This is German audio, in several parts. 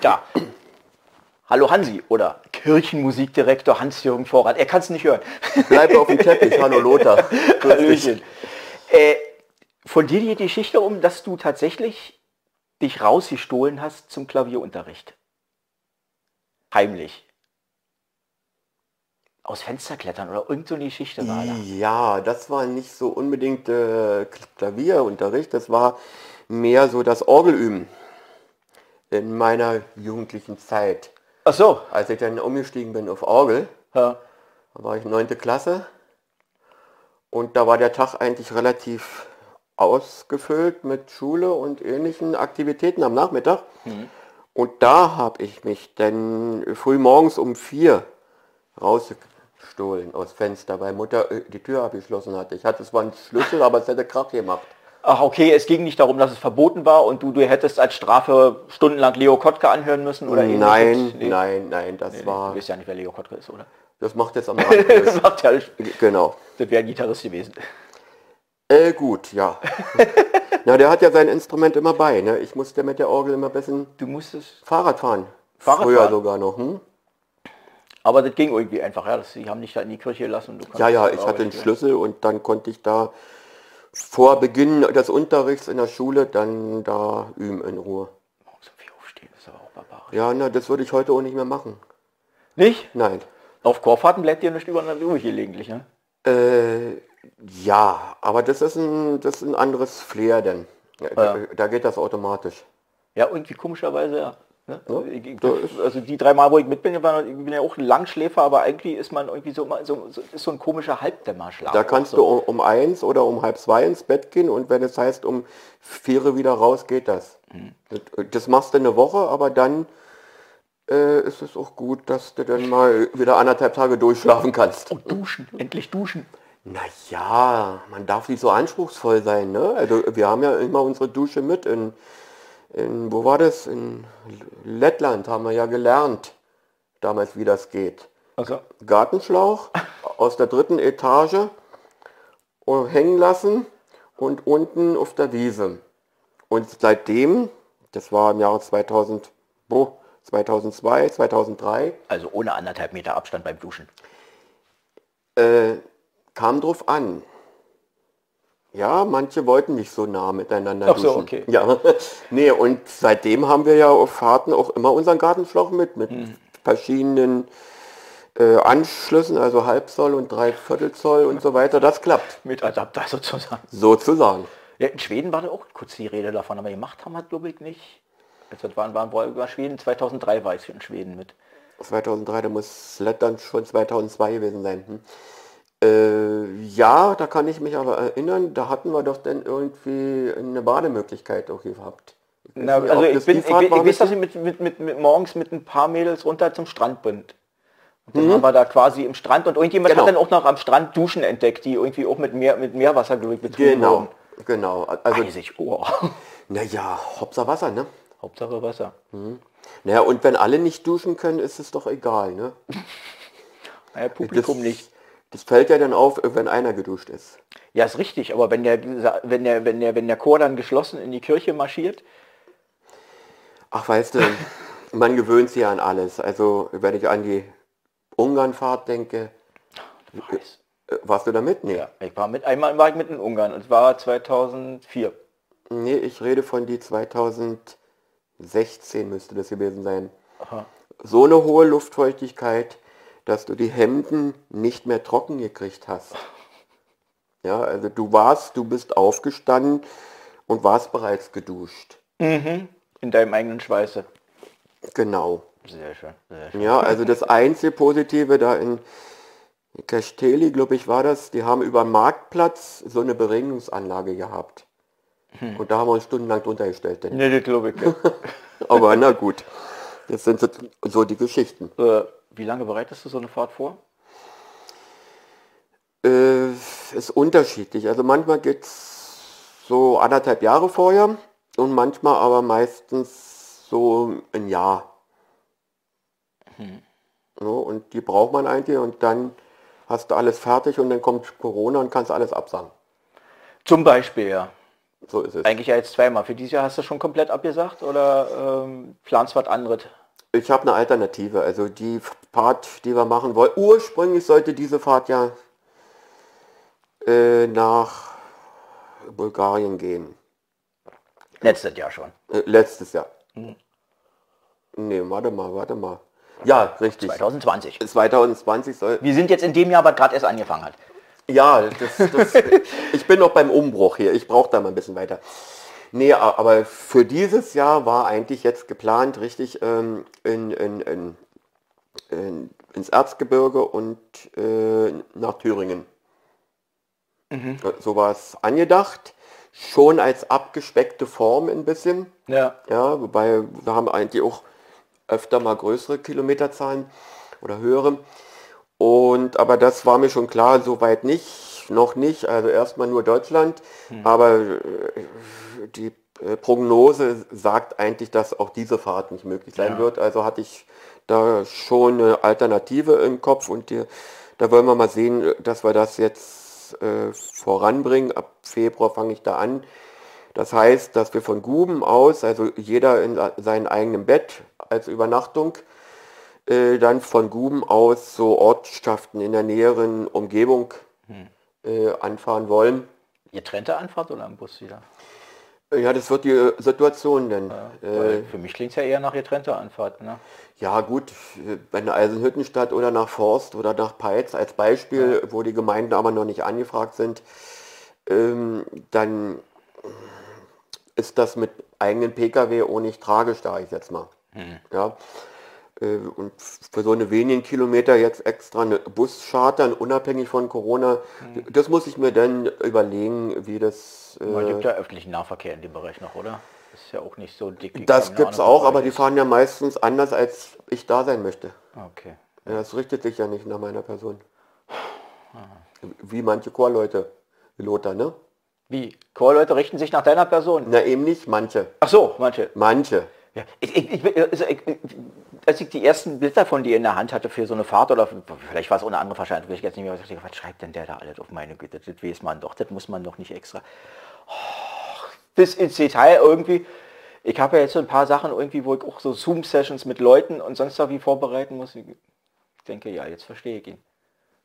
Da. Hallo Hansi oder Kirchenmusikdirektor Hans-Jürgen Vorrat. Er kann es nicht hören. Bleib auf dem Teppich. Hallo Lothar. Hallöchen. Äh, von dir die Geschichte um, dass du tatsächlich dich rausgestohlen hast zum Klavierunterricht. Heimlich. Aus Fenster klettern oder irgend so eine Geschichte war da. Ja, das war nicht so unbedingt äh, Klavierunterricht, das war mehr so das Orgelüben in meiner jugendlichen Zeit. Ach so. Als ich dann umgestiegen bin auf Orgel, Ja. da war ich neunte Klasse und da war der Tag eigentlich relativ ausgefüllt mit Schule und ähnlichen Aktivitäten am Nachmittag. Und da habe ich mich dann früh morgens um vier rausgestohlen aus Fenster, weil Mutter äh, die Tür abgeschlossen hatte. Ich hatte zwar einen Schlüssel, aber es hätte Krach gemacht. Ach okay, es ging nicht darum, dass es verboten war und du, du hättest als Strafe stundenlang Leo Kottke anhören müssen oder Nein? Nee. nein, nein, das Du war, weißt ja nicht, wer Leo Kottke ist, oder? das macht jetzt am Rand. das macht ja nicht. genau. Das wäre ein Gitarrist gewesen. Äh, gut, ja. Na, der hat ja sein Instrument immer bei. Ne? Ich musste mit der Orgel immer ein bisschen Du musstest, Fahrrad fahren. Fahrrad Früher fahren? sogar noch. Hm? aber das ging irgendwie einfach, ja. Das, die haben dich da in die Kirche gelassen. Du Ja, ja, ich hatte einen arbeiten. Schlüssel und dann konnte ich da vor Beginn des Unterrichts in der Schule dann da üben in Ruhe. Morgens um vier aufstehen, ist aber auch barbarisch. Ja, na, das würde ich heute auch nicht mehr machen. Nicht? Nein. Auf Chorfahrten bleibt dir nicht über übrig gelegentlich, ne? Äh, ja, aber das ist ein, das ist ein anderes Flair denn. Ja, da, da geht das automatisch. Ja, irgendwie komischerweise, ja. Ne? Ja, Ich- ich- also die drei Mal, wo ich mit bin, war, ich bin ja auch ein Langschläfer, aber eigentlich ist man irgendwie so, so, so ist so ein komischer Halbdämmerschlaf. Da kannst so. du um, um eins oder um halb zwei ins Bett gehen und wenn es heißt um vier wieder raus, geht das. Das, das machst du eine Woche, aber dann äh, ist es auch gut, dass du dann mal wieder anderthalb Tage durchschlafen kannst. Duschen, endlich duschen. Naja, man darf nicht so anspruchsvoll sein. Ne? Also wir haben ja immer unsere Dusche mit. In, in, wo war das? In Lettland haben wir ja gelernt, damals wie das geht. Also, Gartenschlauch aus der dritten Etage hängen lassen und unten auf der Wiese. Und seitdem, das war im Jahre 2000, wo, 2002, 2003, also ohne anderthalb Meter Abstand beim Duschen. äh, kam drauf an. Ja, manche wollten nicht so nah miteinander Ach so, duschen. okay. Ja, nee, und seitdem haben wir ja auf Fahrten auch immer unseren Gartenschlauch mit, mit Hm. verschiedenen äh, Anschlüssen, also Halbzoll und Dreiviertel Zoll und so weiter. Das klappt, Mit Adapter sozusagen. sozusagen. Ja, in Schweden war da auch kurz die Rede davon, aber gemacht haben wir, glaube ich, nicht. Also, das waren, waren, war Schweden, 2003 war ich in Schweden mit. 2003, da muss Lettland schon 2002 gewesen sein. Hm? Äh, ja, da kann ich mich aber erinnern, da hatten wir doch dann irgendwie eine Bademöglichkeit auch gehabt. Ich Na, also ich, bin, ich, ich, war weiß, dass ich mit, mit, mit, mit morgens mit ein paar Mädels runter zum Strand bin. Und dann waren wir da quasi im Strand und irgendjemand Genau. hat dann auch noch am Strand Duschen entdeckt, die irgendwie auch mit, Meer, mit Meerwasser, ich, betrieben Genau, wurden. genau. Also, Weiß ich, oh. naja, Hauptsache Wasser, ne? Hauptsache Wasser. Naja, und wenn alle nicht duschen können, ist es doch egal, ne? Naja, Publikum das, nicht. Das fällt ja dann auf, wenn einer geduscht ist. Ja, ist richtig, aber wenn der, wenn der, wenn der, wenn der Chor dann geschlossen in die Kirche marschiert, Ach, weißt du, man gewöhnt sich ja an alles. Also, wenn ich an die Ungarnfahrt denke, weiß. äh, warst du da mit? Nee. Ja, ich war mit, einmal war ich mit in Ungarn und es war 2004. Nee, ich rede von die 2016 müsste das gewesen sein. Aha. So eine hohe Luftfeuchtigkeit, dass du die Hemden nicht mehr trocken gekriegt hast. Ja, also du warst, du bist aufgestanden und warst bereits geduscht. In deinem eigenen Schweiße. Genau. Sehr schön. Sehr schön. Ja, also das einzige Positive da in Castelli, glaube ich, war das, die haben über den Marktplatz so eine Beregnungsanlage gehabt. Und da haben wir uns stundenlang drunter gestellt. Denn. Nee, das glaube ich nicht. Aber na gut, das sind so, so die Geschichten. äh, wie lange bereitest du so eine Fahrt vor? Äh, ist unterschiedlich. Also manchmal geht es so anderthalb Jahre vorher und manchmal aber meistens so ein Jahr. So, und die braucht man eigentlich und dann hast du alles fertig und dann kommt Corona und kannst alles absagen. Zum Beispiel, ja. So ist es. Eigentlich ja jetzt zweimal. Für dieses Jahr hast du schon komplett abgesagt oder ähm, planst was anderes? Ich habe eine Alternative. Also die Fahrt, die wir machen wollen. Ursprünglich sollte diese Fahrt ja äh, nach Bulgarien gehen. Letztes Jahr schon. Äh, letztes Jahr. Nee, warte mal, warte mal. Ja, richtig. 2020. 2020 soll. Wir sind jetzt in dem Jahr, was gerade erst angefangen hat. Ja, das, das, ich bin noch beim Umbruch hier. Ich brauche da mal ein bisschen weiter. Nee, aber für dieses Jahr war eigentlich jetzt geplant, richtig ähm, in, in, in, in, ins Erzgebirge und äh, nach Thüringen. Äh, So war es angedacht. Schon als abgespeckte Form ein bisschen. Ja. Ja, wobei wir haben eigentlich auch öfter mal größere Kilometerzahlen oder höhere. Und aber das war mir schon klar, soweit nicht, noch nicht. Also erstmal nur Deutschland. Aber äh, die äh, Prognose sagt eigentlich, dass auch diese Fahrt nicht möglich sein Ja. wird. Also hatte ich da schon eine Alternative im Kopf und die, da wollen wir mal sehen, dass wir das jetzt äh, voranbringen. Ab Februar fange ich da an. Das heißt, dass wir von Guben aus, also jeder in seinem eigenen Bett als Übernachtung, äh, dann von Guben aus so Ortschaften in der näheren Umgebung äh, anfahren wollen. Getrennte Anfahrt oder im Bus wieder? Äh, Ja, das wird die äh, Situation denn. Äh, Weil für mich klingt es ja eher nach getrennter Anfahrt. Ne? ja gut, äh, bei einer Eisenhüttenstadt oder nach Forst oder nach Peitz als Beispiel, wo die Gemeinden aber noch nicht angefragt sind, ähm, dann ist das mit eigenen Pkw auch nicht tragisch, sage ich jetzt mal. Ja. Äh, Und für so eine wenigen Kilometer jetzt extra eine Bus chartern, unabhängig von Corona, das muss ich mir dann überlegen, wie das... Man Äh, gibt ja öffentlichen Nahverkehr in dem Bereich noch, oder? Das ist ja auch nicht so dick. das keine gibt's Ahnung, auch, was aber die fahren ja meistens anders, als ich da sein möchte. Okay. Ja, das richtet sich ja nicht nach meiner Person. Wie manche Chorleute, Lothar, ne? Wie? Chorleute richten sich nach deiner Person? Na eben nicht, manche. Ach so, manche. Manche. Ja, ich, ich, ich, also ich, ich, als ich die ersten Blätter von dir in der Hand hatte für so eine Fahrt oder vielleicht war es ohne andere will ich jetzt nicht mehr, dachte was schreibt denn der da alles auf meine Güte, das weiß man doch, das muss man doch nicht extra. Oh, bis ins Detail irgendwie. Ich habe ja jetzt so ein paar Sachen irgendwie, wo ich auch so Zoom-Sessions mit Leuten und sonst wie vorbereiten muss. Ich denke, ja, jetzt verstehe ich ihn.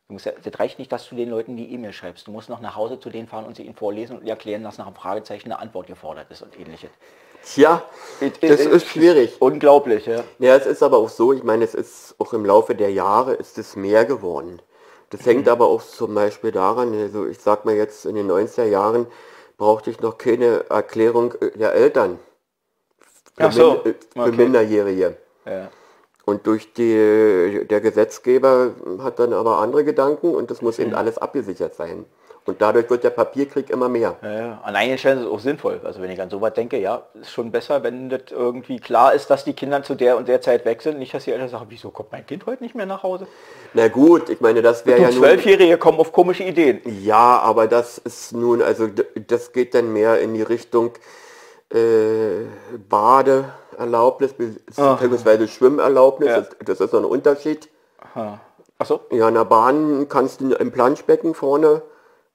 Ja, das reicht nicht, dass du den Leuten die E-Mail schreibst. Du musst noch nach Hause zu denen fahren und sie ihnen vorlesen und erklären, dass nach einem Fragezeichen eine Antwort gefordert ist und ähnliches. Tja, das ist schwierig. Unglaublich, ja. Ja, es ist aber auch so, ich meine, es ist auch im Laufe der Jahre ist es mehr geworden. Das hängt aber auch zum Beispiel daran, also ich sag mal jetzt in den 90er Jahren brauchte ich noch keine Erklärung äh, der Eltern für, Ach so, Min- äh, für okay. Minderjährige. ja. Und durch die, der Gesetzgeber hat dann aber andere Gedanken und das muss eben alles abgesichert sein. Und dadurch wird der Papierkrieg immer mehr. Ja, ja. An einigen Stellen ist es auch sinnvoll. Also wenn ich an sowas denke, ja, ist schon besser, wenn das irgendwie klar ist, dass die Kinder zu der und der Zeit weg sind. Nicht, dass die Eltern sagen, wieso kommt mein Kind heute nicht mehr nach Hause? Na gut, ich meine, das wäre ja nun... Zwölfjährige kommen auf komische Ideen. Ja, aber das ist nun, also das geht dann mehr in die Richtung äh, Badeerlaubnis bzw. Schwimmerlaubnis. Ja. Das, ist so ein Unterschied. Achso. Ja, in der Bahn kannst du im Planschbecken vorne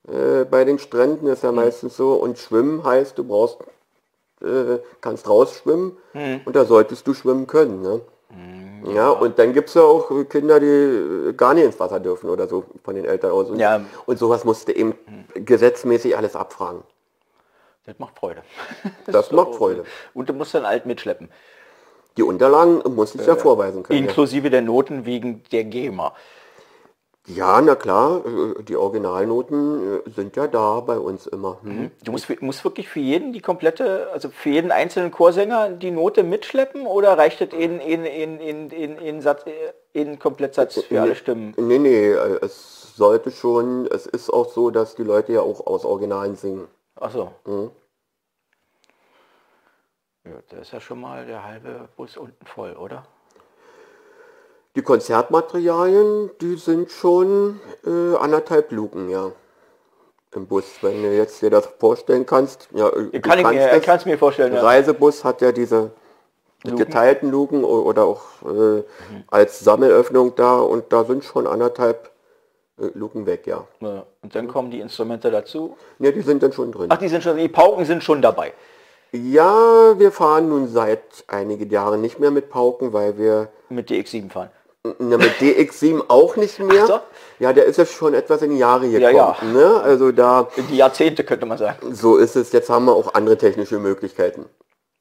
äh, bei den Stränden, ist ja meistens so. Und schwimmen heißt, du brauchst, äh, kannst rausschwimmen und da solltest du schwimmen können. Ne? Ja, und dann gibt es ja auch Kinder, die äh, gar nicht ins Wasser dürfen oder so von den Eltern aus. Und, Ja. und sowas musste eben gesetzmäßig alles abfragen. Das macht Freude. Das macht Freude. Und du musst dann alt mitschleppen. Die Unterlagen muss ich ja vorweisen können. Ja. Inklusive der Noten wegen der GEMA. ja, na klar, äh, die Originalnoten äh, sind ja da bei uns immer. Hm? Du musst, musst wirklich für jeden die komplette, also für jeden einzelnen Chorsänger die Note mitschleppen oder reicht das in, in, in, in, in, in, Satz, in Komplettsatz für alle Stimmen? Nee, nee, äh, es sollte schon, es ist auch so, dass die Leute ja auch aus Originalen singen. Achso. Mhm. Ja, da ist ja schon mal der halbe Bus unten voll, oder? Die Konzertmaterialien, die sind schon äh, anderthalb Luken, ja. Im Bus, wenn du jetzt dir das vorstellen kannst. Ja, äh, Kann ich kannst mir, ich kann es mir vorstellen. Der. Reisebus hat ja diese geteilten Luken oder auch äh, als Sammelöffnung da und da sind schon anderthalb Luken weg, ja. Ja, Und dann kommen die Instrumente dazu. Ja, die sind dann schon drin. Ach, die sind schon, die Pauken sind schon dabei. Ja, wir fahren nun seit einigen Jahren nicht mehr mit Pauken, weil wir Mit DX7 fahren. na, mit DX7 auch nicht mehr. So. Ja, der ist ja schon etwas in die Jahre Ja, gekommen. ja. Ne? Also da, In die Jahrzehnte könnte man sagen. so ist es. Jetzt haben wir auch andere technische Möglichkeiten,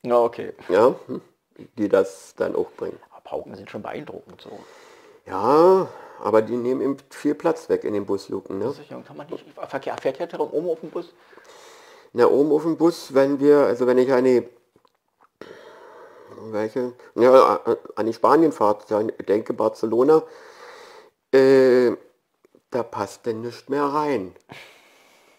Ja, okay. ja, hm, die das dann auch bringen. Aber Pauken sind schon beeindruckend so. Ja, aber die nehmen eben viel Platz weg in den Busluken. Ne? Sicher, Kann man nicht, Verkehr, fährt ja darum oben auf dem Bus? Na, oben auf dem Bus, wenn wir, also wenn ich eine, welche, ja, an die Spanienfahrt denke, Barcelona, äh, da passt denn nicht mehr rein.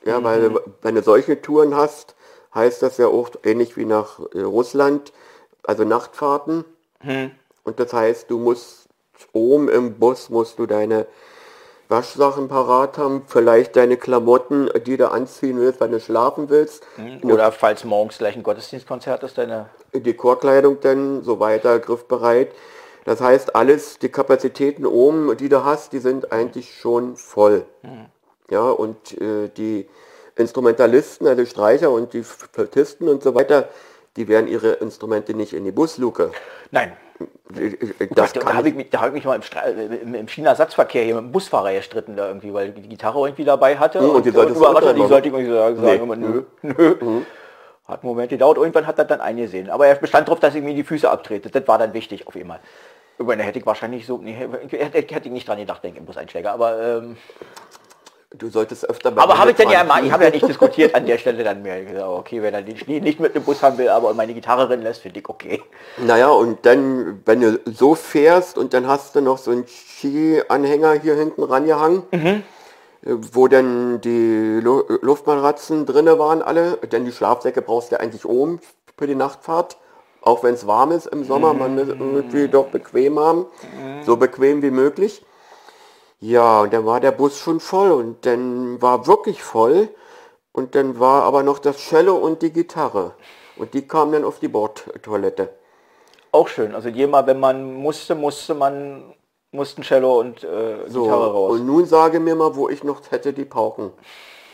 Ja, weil wenn du solche Touren hast, heißt das ja auch ähnlich wie nach äh, Russland, also Nachtfahrten. Und das heißt, du musst oben im Bus musst du deine Waschsachen parat haben, vielleicht deine Klamotten, die du anziehen willst, wenn du schlafen willst, Oder falls morgens gleich ein Gottesdienstkonzert ist, deine... die Chorkleidung dann so weiter, griffbereit. Das heißt, alles, die Kapazitäten oben, die du hast, die sind eigentlich schon voll. Ja, und äh, die Instrumentalisten, also Streicher und die Flötisten und so weiter, die werden ihre Instrumente nicht in die Busluke. Nein, Das da, da habe ich, mich- da hab ich mich mal im, im, China-Ersatzverkehr hier mit dem Busfahrer gestritten da irgendwie, weil die Gitarre irgendwie dabei hatte. und die überrascht sollte ich irgendwie sagen, Nee. sagen immer, nö, nö. Hat einen Moment gedauert, irgendwann hat er dann eingesehen. Aber er bestand darauf, dass ich mir die Füße abtrete. Das war dann wichtig auf einmal. Über hätte ich wahrscheinlich so, nee, hätte, hätte ich nicht dran gedacht, denke ich, im Buseinsteiger. Aber, ähm, Du solltest öfter bei aber habe ich denn ja mal, ich habe ja nicht diskutiert an der Stelle dann mehr. Ich gesagt, okay, wenn er den Schnee nicht mit dem Bus haben will, aber meine Gitarre rennen lässt, finde ich okay. Naja, und dann, wenn du so fährst und dann hast du noch so einen Ski-Anhänger hier hinten rangehangen, äh, wo dann die Lu Luftmatratzen drinne waren alle, denn die Schlafsäcke brauchst du eigentlich oben für die Nachtfahrt, auch wenn es warm ist im Sommer, man will irgendwie doch bequem haben, so bequem wie möglich. Ja, und dann war der Bus schon voll und dann war wirklich voll und dann war aber noch das Cello und die Gitarre und die kamen dann auf die Bordtoilette. Auch schön. Also jemand, wenn man musste, musste man, mussten Cello und äh, So, Gitarre raus. und nun sage mir mal, wo ich noch hätte die Pauken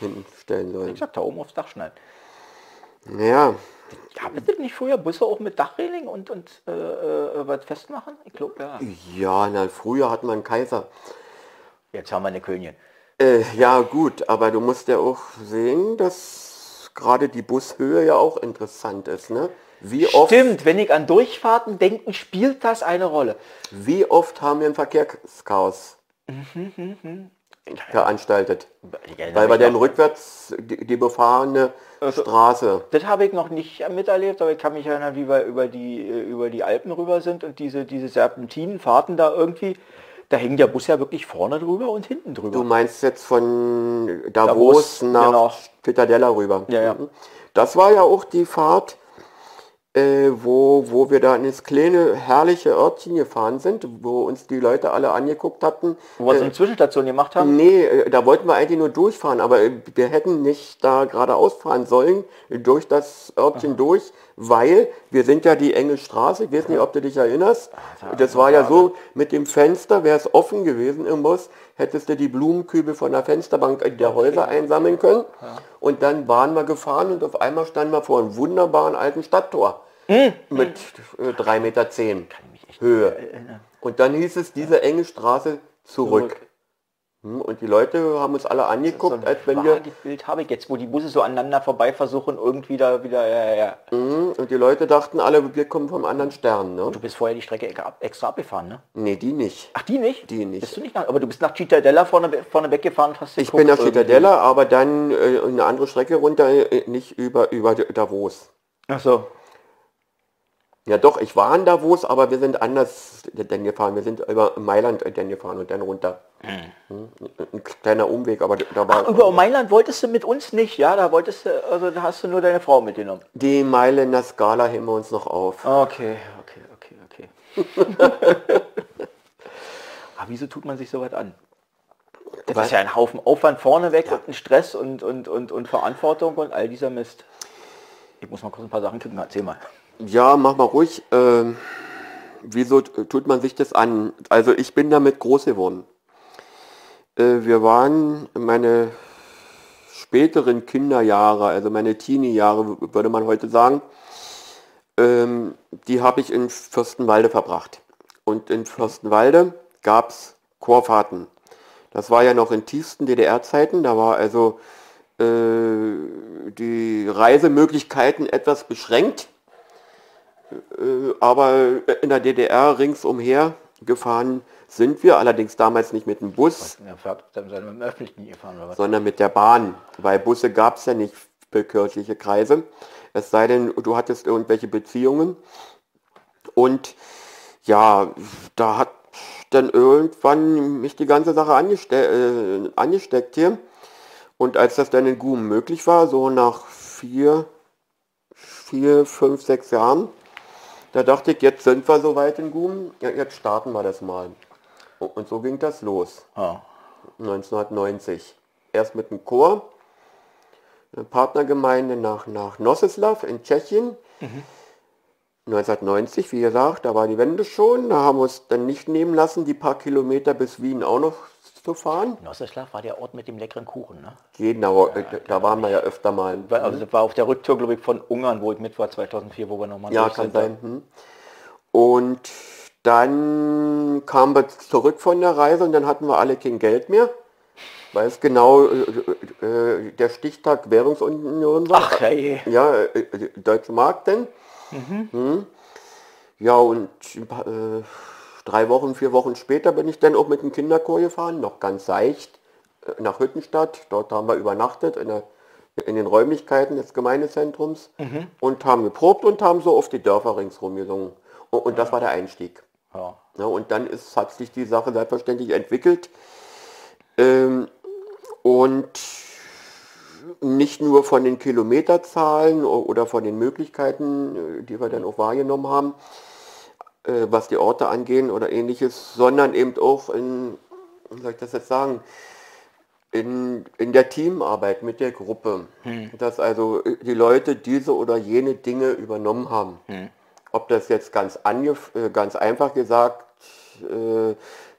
hinstellen Ich sollen. sag, da oben aufs Dach schneiden. Ja, Gab es denn nicht früher Busse auch mit Dachreling und, und äh, äh, was festmachen? Ich glaube, ja. ja, na, früher hat man einen Kaiser. Jetzt haben wir eine Königin. Äh, ja gut, aber du musst ja auch sehen, dass gerade die Bushöhe ja auch interessant ist. Ne? Wie, oft, Stimmt, wenn ich an Durchfahrten denke, spielt das eine Rolle. wie oft haben wir ein Verkehrschaos veranstaltet? Weil wir dann rückwärts die, die befahrene Straße. Das habe ich noch nicht miterlebt, aber ich kann mich erinnern, wie wir über die, äh, über die Alpen rüber sind und diese, diese Serpentinenfahrten da irgendwie, da hing der Bus ja wirklich vorne drüber und hinten drüber. Du meinst jetzt von Davos, Davos, nach genau. Pittadella rüber. Ja, ja. Das war ja auch die Fahrt, äh, wo, wo wir da in das kleine, herrliche Örtchen gefahren sind, wo uns die Leute alle angeguckt hatten. Wo wir so eine Zwischenstation gemacht haben. Nee, äh, da wollten wir eigentlich nur durchfahren, aber äh, wir hätten nicht da geradeaus fahren sollen, äh, durch das Örtchen durch, weil wir sind ja die enge Straße, ich weiß nicht, ob du dich erinnerst. Das war ja so, mit dem Fenster wäre es offen gewesen im Bus, hättest du die Blumenkübel von der Fensterbank der Häuser einsammeln können. Und dann waren wir gefahren und auf einmal standen wir vor einem wunderbaren alten Stadttor mit äh, 3,10 Meter Höhe. Und dann hieß es, diese enge Straße zurück. Hm, Und die Leute haben uns alle angeguckt, als wenn wir... Bild habe ich jetzt, wo die Busse so aneinander vorbei versuchen, irgendwie da wieder, ja, ja. Hm, Und die Leute dachten alle, wir kommen vom anderen Stern. Ne? Du bist vorher die Strecke extra ab- extra abgefahren, ne? Nee, die nicht. Ach, die nicht? Die nicht. Bist du nicht nach, aber du bist nach Cittadella vorne, vorne weggefahren und hast Ich bin nach. Cittadella, aber dann äh, eine andere Strecke runter, äh, nicht über, über Davos. Ach so. Ja doch, ich war in Davos, aber wir sind anders denn gefahren. Wir sind über Mailand denn gefahren und dann runter. Hm, Ein kleiner Umweg, aber da war Über Mailand wolltest du mit uns nicht, ja? Da wolltest du, also da hast du nur deine Frau mitgenommen. die Meile in der Skala heben wir uns noch auf. Okay, okay, okay, okay. Aber wieso tut man sich sowas an? Das Weil- ist ja ein Haufen Aufwand vorneweg und ein Stress und, und, und, und Verantwortung und all dieser Mist. Ich muss mal kurz ein paar Sachen gucken, erzähl mal. Ja, mach mal ruhig. Ähm, wieso tut man sich das an? Also ich bin damit groß geworden. Äh, wir waren meine späteren Kinderjahre, also meine Teenie-Jahre, würde man heute sagen, ähm, die habe ich in Fürstenwalde verbracht. Und in Fürstenwalde gab es Chorfahrten. Das war ja noch in tiefsten DDR-Zeiten, da war also äh, die Reisemöglichkeiten etwas beschränkt, aber in der DDR ringsumher gefahren sind wir, allerdings damals nicht mit dem Bus, sondern mit der Bahn, weil Busse gab es ja nicht für kirchliche Kreise, es sei denn, du hattest irgendwelche Beziehungen. Und ja, da hat dann irgendwann mich die ganze Sache angeste äh, angesteckt hier. Und als das dann in Guben möglich war, so nach vier, vier, fünf, sechs Jahren, da dachte ich, jetzt sind wir soweit in Guben, ja, jetzt starten wir das mal. Und so ging das los. Ah. 1990. Erst mit dem Chor, eine Partnergemeinde nach, nach Nossislav in Tschechien. Mhm. 1990, wie gesagt, da war die Wende schon. Da haben wir es dann nicht nehmen lassen, die paar Kilometer bis Wien auch noch zu fahren. Nossislav war der Ort mit dem leckeren Kuchen, ne? Genau, ja, da waren wir ja öfter mal. Also das war auf der Rücktour, glaube ich, von Ungarn, wo ich mit war, 2004, wo wir nochmal Ja, kann sein. Hm. Und dann kamen wir zurück von der Reise und dann hatten wir alle kein Geld mehr. Weil es genau äh, äh, der Stichtag Währungsunion war. Ach, hey. Ja, äh, äh, Deutsche Mark denn. Mhm. Hm. Ja, und äh, drei Wochen, vier Wochen später bin ich dann auch mit dem Kinderchor gefahren, noch ganz seicht, äh, nach Hüttenstadt. Dort haben wir übernachtet in, der, in den Räumlichkeiten des Gemeindezentrums mhm. und haben geprobt und haben so auf die Dörfer ringsherum gesungen. Und, und das war der Einstieg. Ja. ja. und dann ist, hat sich die Sache selbstverständlich entwickelt. Ähm, und nicht nur von den Kilometerzahlen oder von den Möglichkeiten, äh, die wir dann auch wahrgenommen haben, äh, was die Orte angehen oder ähnliches, sondern eben auch in, wie soll ich das jetzt sagen, in, in der Teamarbeit mit der Gruppe, hm. dass also äh, die Leute diese oder jene Dinge übernommen haben. Hm. Ob das jetzt ganz, ganz einfach gesagt äh,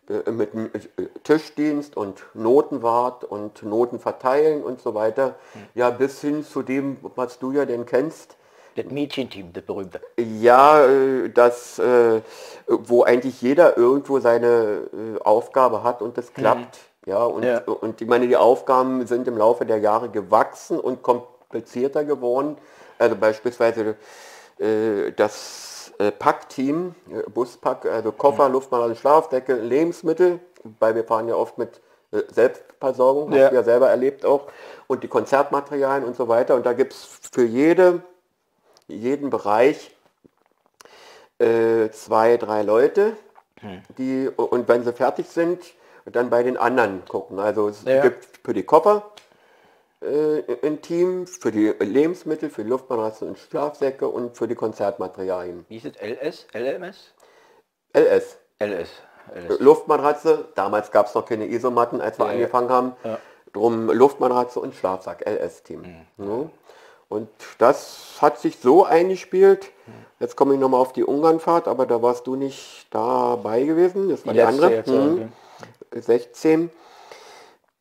äh, mit äh, Tischdienst und Notenwart und Noten verteilen und so weiter, hm. ja bis hin zu dem, was du ja denn kennst. Das Mädchenteam, das berühmte. Ja, äh, das, wo eigentlich jeder irgendwo seine Aufgabe hat und das klappt. Hm. Ja, und, ja. und ich meine, die Aufgaben sind im Laufe der Jahre gewachsen und komplizierter geworden. Also beispielsweise das äh, Packteam, äh, Buspack, also Koffer, mhm. Luftmaler, Schlafdecke, Lebensmittel, weil wir fahren ja oft mit äh, Selbstversorgung, ja. hast du ja selber erlebt auch, und die Konzertmaterialien und so weiter. Und da gibt es für jede, jeden Bereich äh, zwei, drei Leute, hm. die, und wenn sie fertig sind, dann bei den anderen gucken. Also es ja. gibt für die Koffer äh, ein Team für die Lebensmittel, für die Luftmatratzen und Schlafsäcke und für die Konzertmaterialien. Wie ist es? LS? LMS? LS. LS. LS. Luftmatratze, damals gab es noch keine Isomatten, als wir ja, angefangen haben. Ja. Drum Luftmatratze und Schlafsack, LS-Team. Mhm. Und das hat sich so eingespielt. Jetzt komme ich nochmal auf die Ungarnfahrt, aber da warst du nicht dabei gewesen. Das war die, die andere. Jetzt, hm. 16.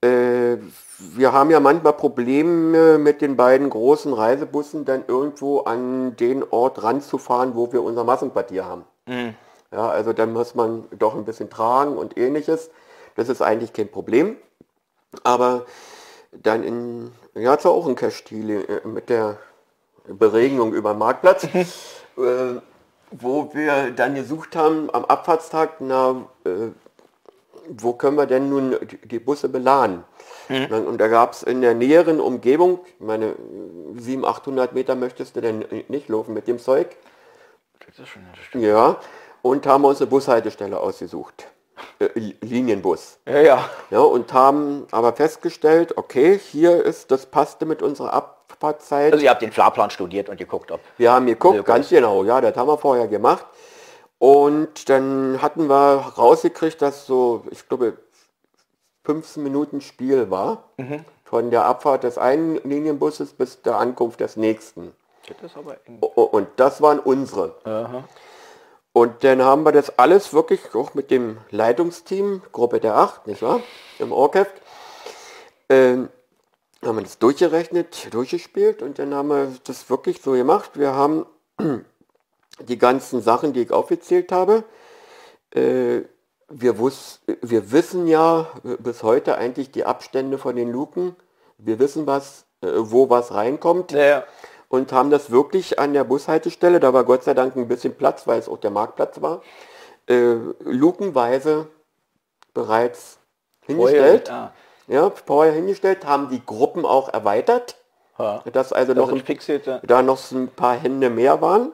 Äh, wir haben ja manchmal Probleme mit den beiden großen Reisebussen dann irgendwo an den Ort ranzufahren, wo wir unser Massenquartier haben. Mhm. Ja, also dann muss man doch ein bisschen tragen und ähnliches. Das ist eigentlich kein Problem. Aber dann in, ja, hat auch ein Cache äh, mit der Beregnung über den Marktplatz, äh, wo wir dann gesucht haben am Abfahrtstag, na, äh, wo können wir denn nun die Busse beladen? Mhm. Und da gab es in der näheren Umgebung, meine 700, 800 Meter möchtest du denn nicht laufen mit dem Zeug. Ja, und haben uns eine Bushaltestelle ausgesucht. Äh, Linienbus. Ja, ja. Ja, und haben aber festgestellt, okay, hier ist, das passte mit unserer Abfahrtzeit. Also ihr habt den Fahrplan studiert und geguckt, ob... Wir haben geguckt, ganz genau, ja, das haben wir vorher gemacht. Und dann hatten wir rausgekriegt, dass so, ich glaube, 15 Minuten Spiel war. Mhm. Von der Abfahrt des einen Linienbusses bis der Ankunft des nächsten. Das und das waren unsere. Aha. Und dann haben wir das alles wirklich auch mit dem Leitungsteam, Gruppe der Acht, nicht wahr? Im Orchest. Ähm, haben wir das durchgerechnet, durchgespielt und dann haben wir das wirklich so gemacht. Wir haben die ganzen Sachen, die ich aufgezählt habe, äh, wir, wus wir wissen ja bis heute eigentlich die Abstände von den Luken. Wir wissen, was, äh, wo was reinkommt. Ja. Und haben das wirklich an der Bushaltestelle, da war Gott sei Dank ein bisschen Platz, weil es auch der Marktplatz war, äh, lukenweise bereits hingestellt. Ah. Ja, vorher hingestellt, haben die Gruppen auch erweitert, Ja. dass also noch Also ein, fixierte. da noch ein paar Hände mehr waren.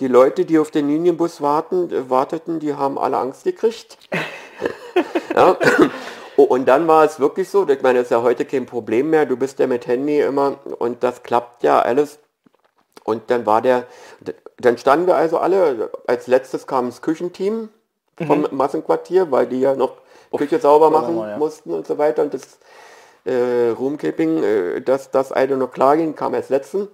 Die Leute, die auf den Linienbus warten, äh, warteten, die haben alle Angst gekriegt. ja. Oh, Und dann war es wirklich so, ich meine, das ist ja heute kein Problem mehr, du bist ja mit Handy immer und das klappt ja alles. Und dann war der, dann standen wir also alle, als letztes kam das Küchenteam vom Massenquartier, weil die ja noch Küche sauber machen sauber, ja. mussten und so weiter und das äh, Roomkeeping, äh, dass das eine noch klar ging, kam als letzten.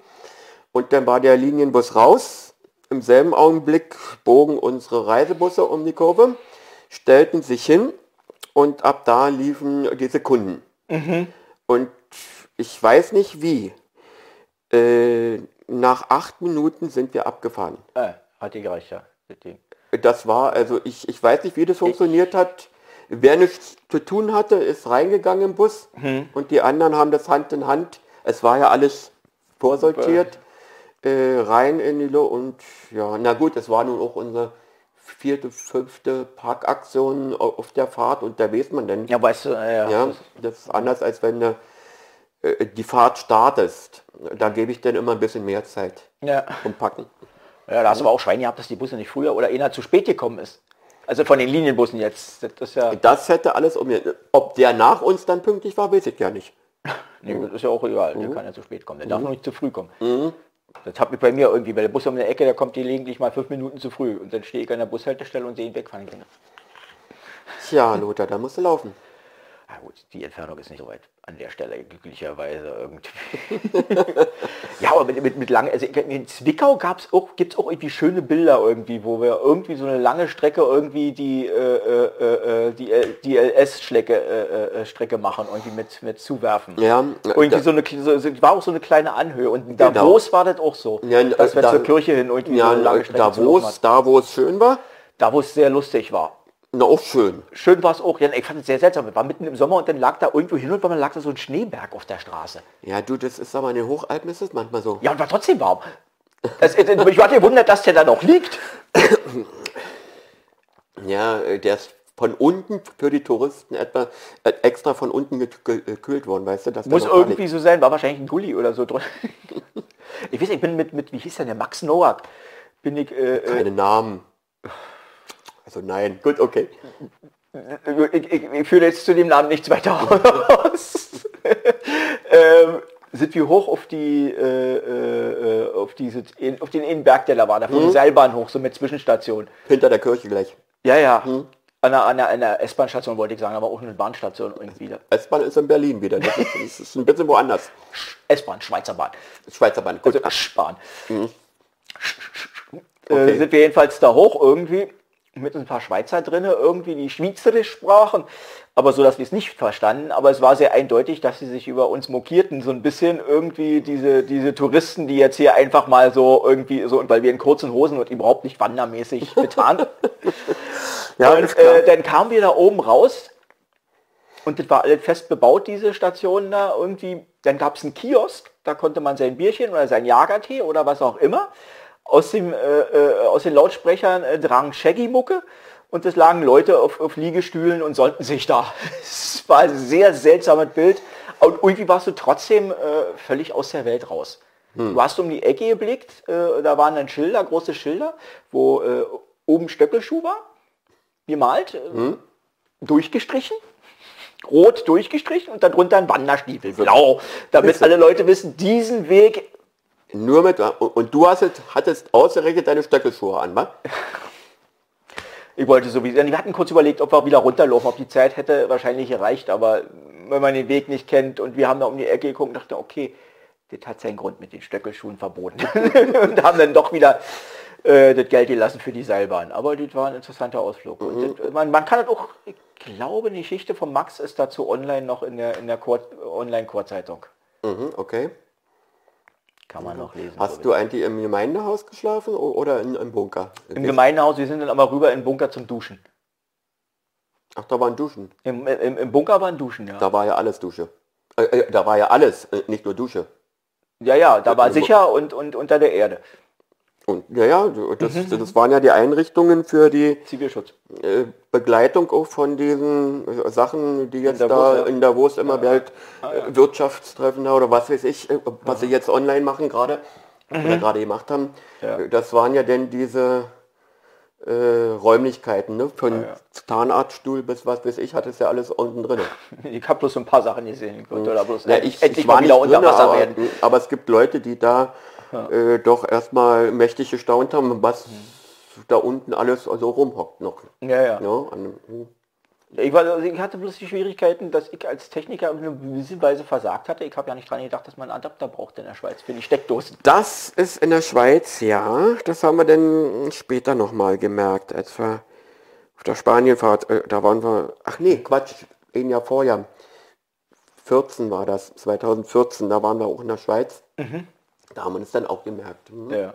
Und dann war der Linienbus raus. Im selben Augenblick bogen unsere Reisebusse um die Kurve, stellten sich hin und ab da liefen die Sekunden. Und ich weiß nicht wie. Äh, nach acht Minuten sind wir abgefahren. Äh, hat die gereicht, ja. das war, also ich, ich weiß nicht, wie das funktioniert hat. Wer nichts zu tun hatte, ist reingegangen im Bus und die anderen haben das Hand in Hand. Es war ja alles vorsortiert, äh, rein in die Lo und ja, na gut, es war nun auch unsere vierte, fünfte Parkaktion au- auf der Fahrt und da weiß man denn. Ja, weißt du, ja, Ja, das- ist anders, als wenn du äh, die Fahrt startest. Da gebe ich dann immer ein bisschen mehr Zeit ja. zum Packen. ja, da hast du aber auch Schweine gehabt, dass die Busse nicht früher oder eher zu spät gekommen ist. Also von den Linienbussen jetzt. Das ist ja, Das hätte alles um. Ob der nach uns dann pünktlich war, weiß ich ja nicht. nee, das ist ja auch egal. Der kann ja zu spät kommen. Der darf noch nicht zu früh kommen. Das hat mich bei mir irgendwie, weil der Bus um der Ecke, der kommt gelegentlich mal fünf Minuten zu früh. Und dann stehe ich an der Bushaltestelle und sehe ihn wegfahren. Tja, Lothar, da musst du laufen. Ja gut, die Entfernung ist nicht so weit an der Stelle, glücklicherweise irgendwie. ja, aber mit, mit, mit lange, also in Zwickau gab's auch, gibt es auch irgendwie schöne Bilder irgendwie, wo wir irgendwie so eine lange Strecke irgendwie die, äh, äh, äh, die, L- die LS-Strecke äh, äh, Strecke machen, irgendwie mit, mit zuwerfen. Ja, Irgendwie so eine, so, war auch so eine kleine Anhöhe und in Genau. Davos war das auch so, Ja, dass wir da- zur Kirche hin irgendwie Ja, so eine lange Strecke da, wo es schön war, Da, wo es sehr lustig war. Na auch schön. Schön war es auch. Ja, ich fand es sehr seltsam. Wir waren mitten im Sommer und dann lag da irgendwo hin und wieder lag da so ein Schneeberg auf der Straße. Ja, du, das ist aber in den Hochalpen ist es manchmal so. Ja, und war trotzdem warm. Das, ich war gewundert, dass der da noch liegt. Ja, äh, der ist von unten für die Touristen etwa äh, extra von unten ge- ge- gekühlt worden, weißt du? Der Muss irgendwie so sein. War wahrscheinlich ein Gully oder so drin. Ich weiß, nicht, ich bin mit, mit wie hieß der, der Max Nowak, bin ich, äh, keine Namen. Also nein, gut, okay. äh, ich, ich, ich führe jetzt zu dem Namen nichts weiter aus. ähm, sind wir hoch auf die, äh, äh, auf diese, auf den Innenberg, der da war, da fuhr die Seilbahn hoch, so mit Zwischenstation. Hinter der Kirche gleich. Ja, ja. An der, an der, an der S-Bahn-Station wollte ich sagen, aber auch eine Bahnstation irgendwie. S-Bahn ist in Berlin wieder. Das ist, das ist ein bisschen woanders. S-Bahn, Schweizer Bahn. Schweizer Bahn. Gut. Also S-Bahn. Äh, Okay. sind wir jedenfalls da hoch irgendwie mit ein paar Schweizer drinne irgendwie die Schweizerisch sprachen, aber so, dass wir es nicht verstanden. Aber es war sehr eindeutig, dass sie sich über uns mokierten, so ein bisschen irgendwie diese, diese Touristen, die jetzt hier einfach mal so irgendwie so, weil wir in kurzen Hosen und überhaupt nicht wandermäßig getan. Ja, und äh, dann kamen wir da oben raus und das war alles fest bebaut, diese Station da irgendwie. Dann gab es einen Kiosk, da konnte man sein Bierchen oder sein Jagertee oder was auch immer. Aus, dem, äh, äh, aus den Lautsprechern äh, drang Shaggy-Mucke und es lagen Leute auf, auf Liegestühlen und sollten sich da. Es war ein sehr seltsames Bild. Und irgendwie warst du trotzdem äh, völlig aus der Welt raus. Du hast um die Ecke geblickt, äh, da waren dann Schilder, große Schilder, wo äh, oben Stöckelschuh war, gemalt, äh, durchgestrichen, rot durchgestrichen und darunter ein Wanderstiefel, blau, damit alle Leute wissen, diesen Weg, Nur mit, und du hast, jetzt- hattest ausgerechnet deine Stöckelschuhe an, wa? ich wollte sowieso, wir hatten kurz überlegt, ob wir wieder runterlaufen, ob die Zeit hätte wahrscheinlich gereicht, aber wenn man den Weg nicht kennt und wir haben da um die Ecke geguckt und dachte, okay, das hat seinen Grund mit den Stöckelschuhen verboten und haben dann doch wieder äh, das Geld gelassen für die Seilbahn. Aber das war ein interessanter Ausflug. Mhm. das, man, man kann das auch, ich glaube, die Geschichte von Max ist dazu online noch in der, in der Kur- Online-Kurzeitung. Mhm, okay. Kann man noch lesen. Hast du eigentlich im Gemeindehaus geschlafen oder in, im Bunker? Im Gemeindehaus, wir sind dann aber rüber in den Bunker zum Duschen. Ach, da waren Duschen. Im, im, im Bunker waren Duschen, ja. Da war ja alles Dusche. Äh, äh, da war ja alles, äh, nicht nur Dusche. Ja, ja, da war Im Bu- sicher und, und unter der Erde. Und ja, ja, das, das waren ja die Einrichtungen für die Zivilschutz. äh, Begleitung auch von diesen äh, Sachen, die jetzt Davos, da ja. Ah, in Davos immer Welt äh, Wirtschaftstreffen oder was weiß ich, was sie jetzt online machen gerade oder gerade gemacht haben. Mhm. Ja. Das waren ja denn diese äh, Räumlichkeiten, ne? Von ja. Zahnarztstuhl bis was weiß ich, hat es ja alles unten drin. Ich habe bloß so ein paar Sachen gesehen. Ich konnte da bloß Ja, endlich, ich, endlich ich war mal wieder unter Wasser aber, werden. aber es gibt Leute, die da äh, doch erstmal mächtig gestaunt haben, was da unten alles also rumhockt noch. Ja, ja. Ja, an, hm. Ich, war, also ich hatte bloß die Schwierigkeiten, dass ich als Techniker in einer gewissen Weise versagt hatte. Ich habe ja nicht dran gedacht, dass man einen Adapter braucht in der Schweiz für die Steckdosen. Das ist in der Schweiz, ja. Das haben wir dann später nochmal gemerkt, als wir auf der Spanienfahrt, äh, da waren wir, ach nee, Quatsch, ein Jahr vorher. 14 war das, 2014, da waren wir auch in der Schweiz. Da haben wir das dann auch gemerkt. Mhm. Ja.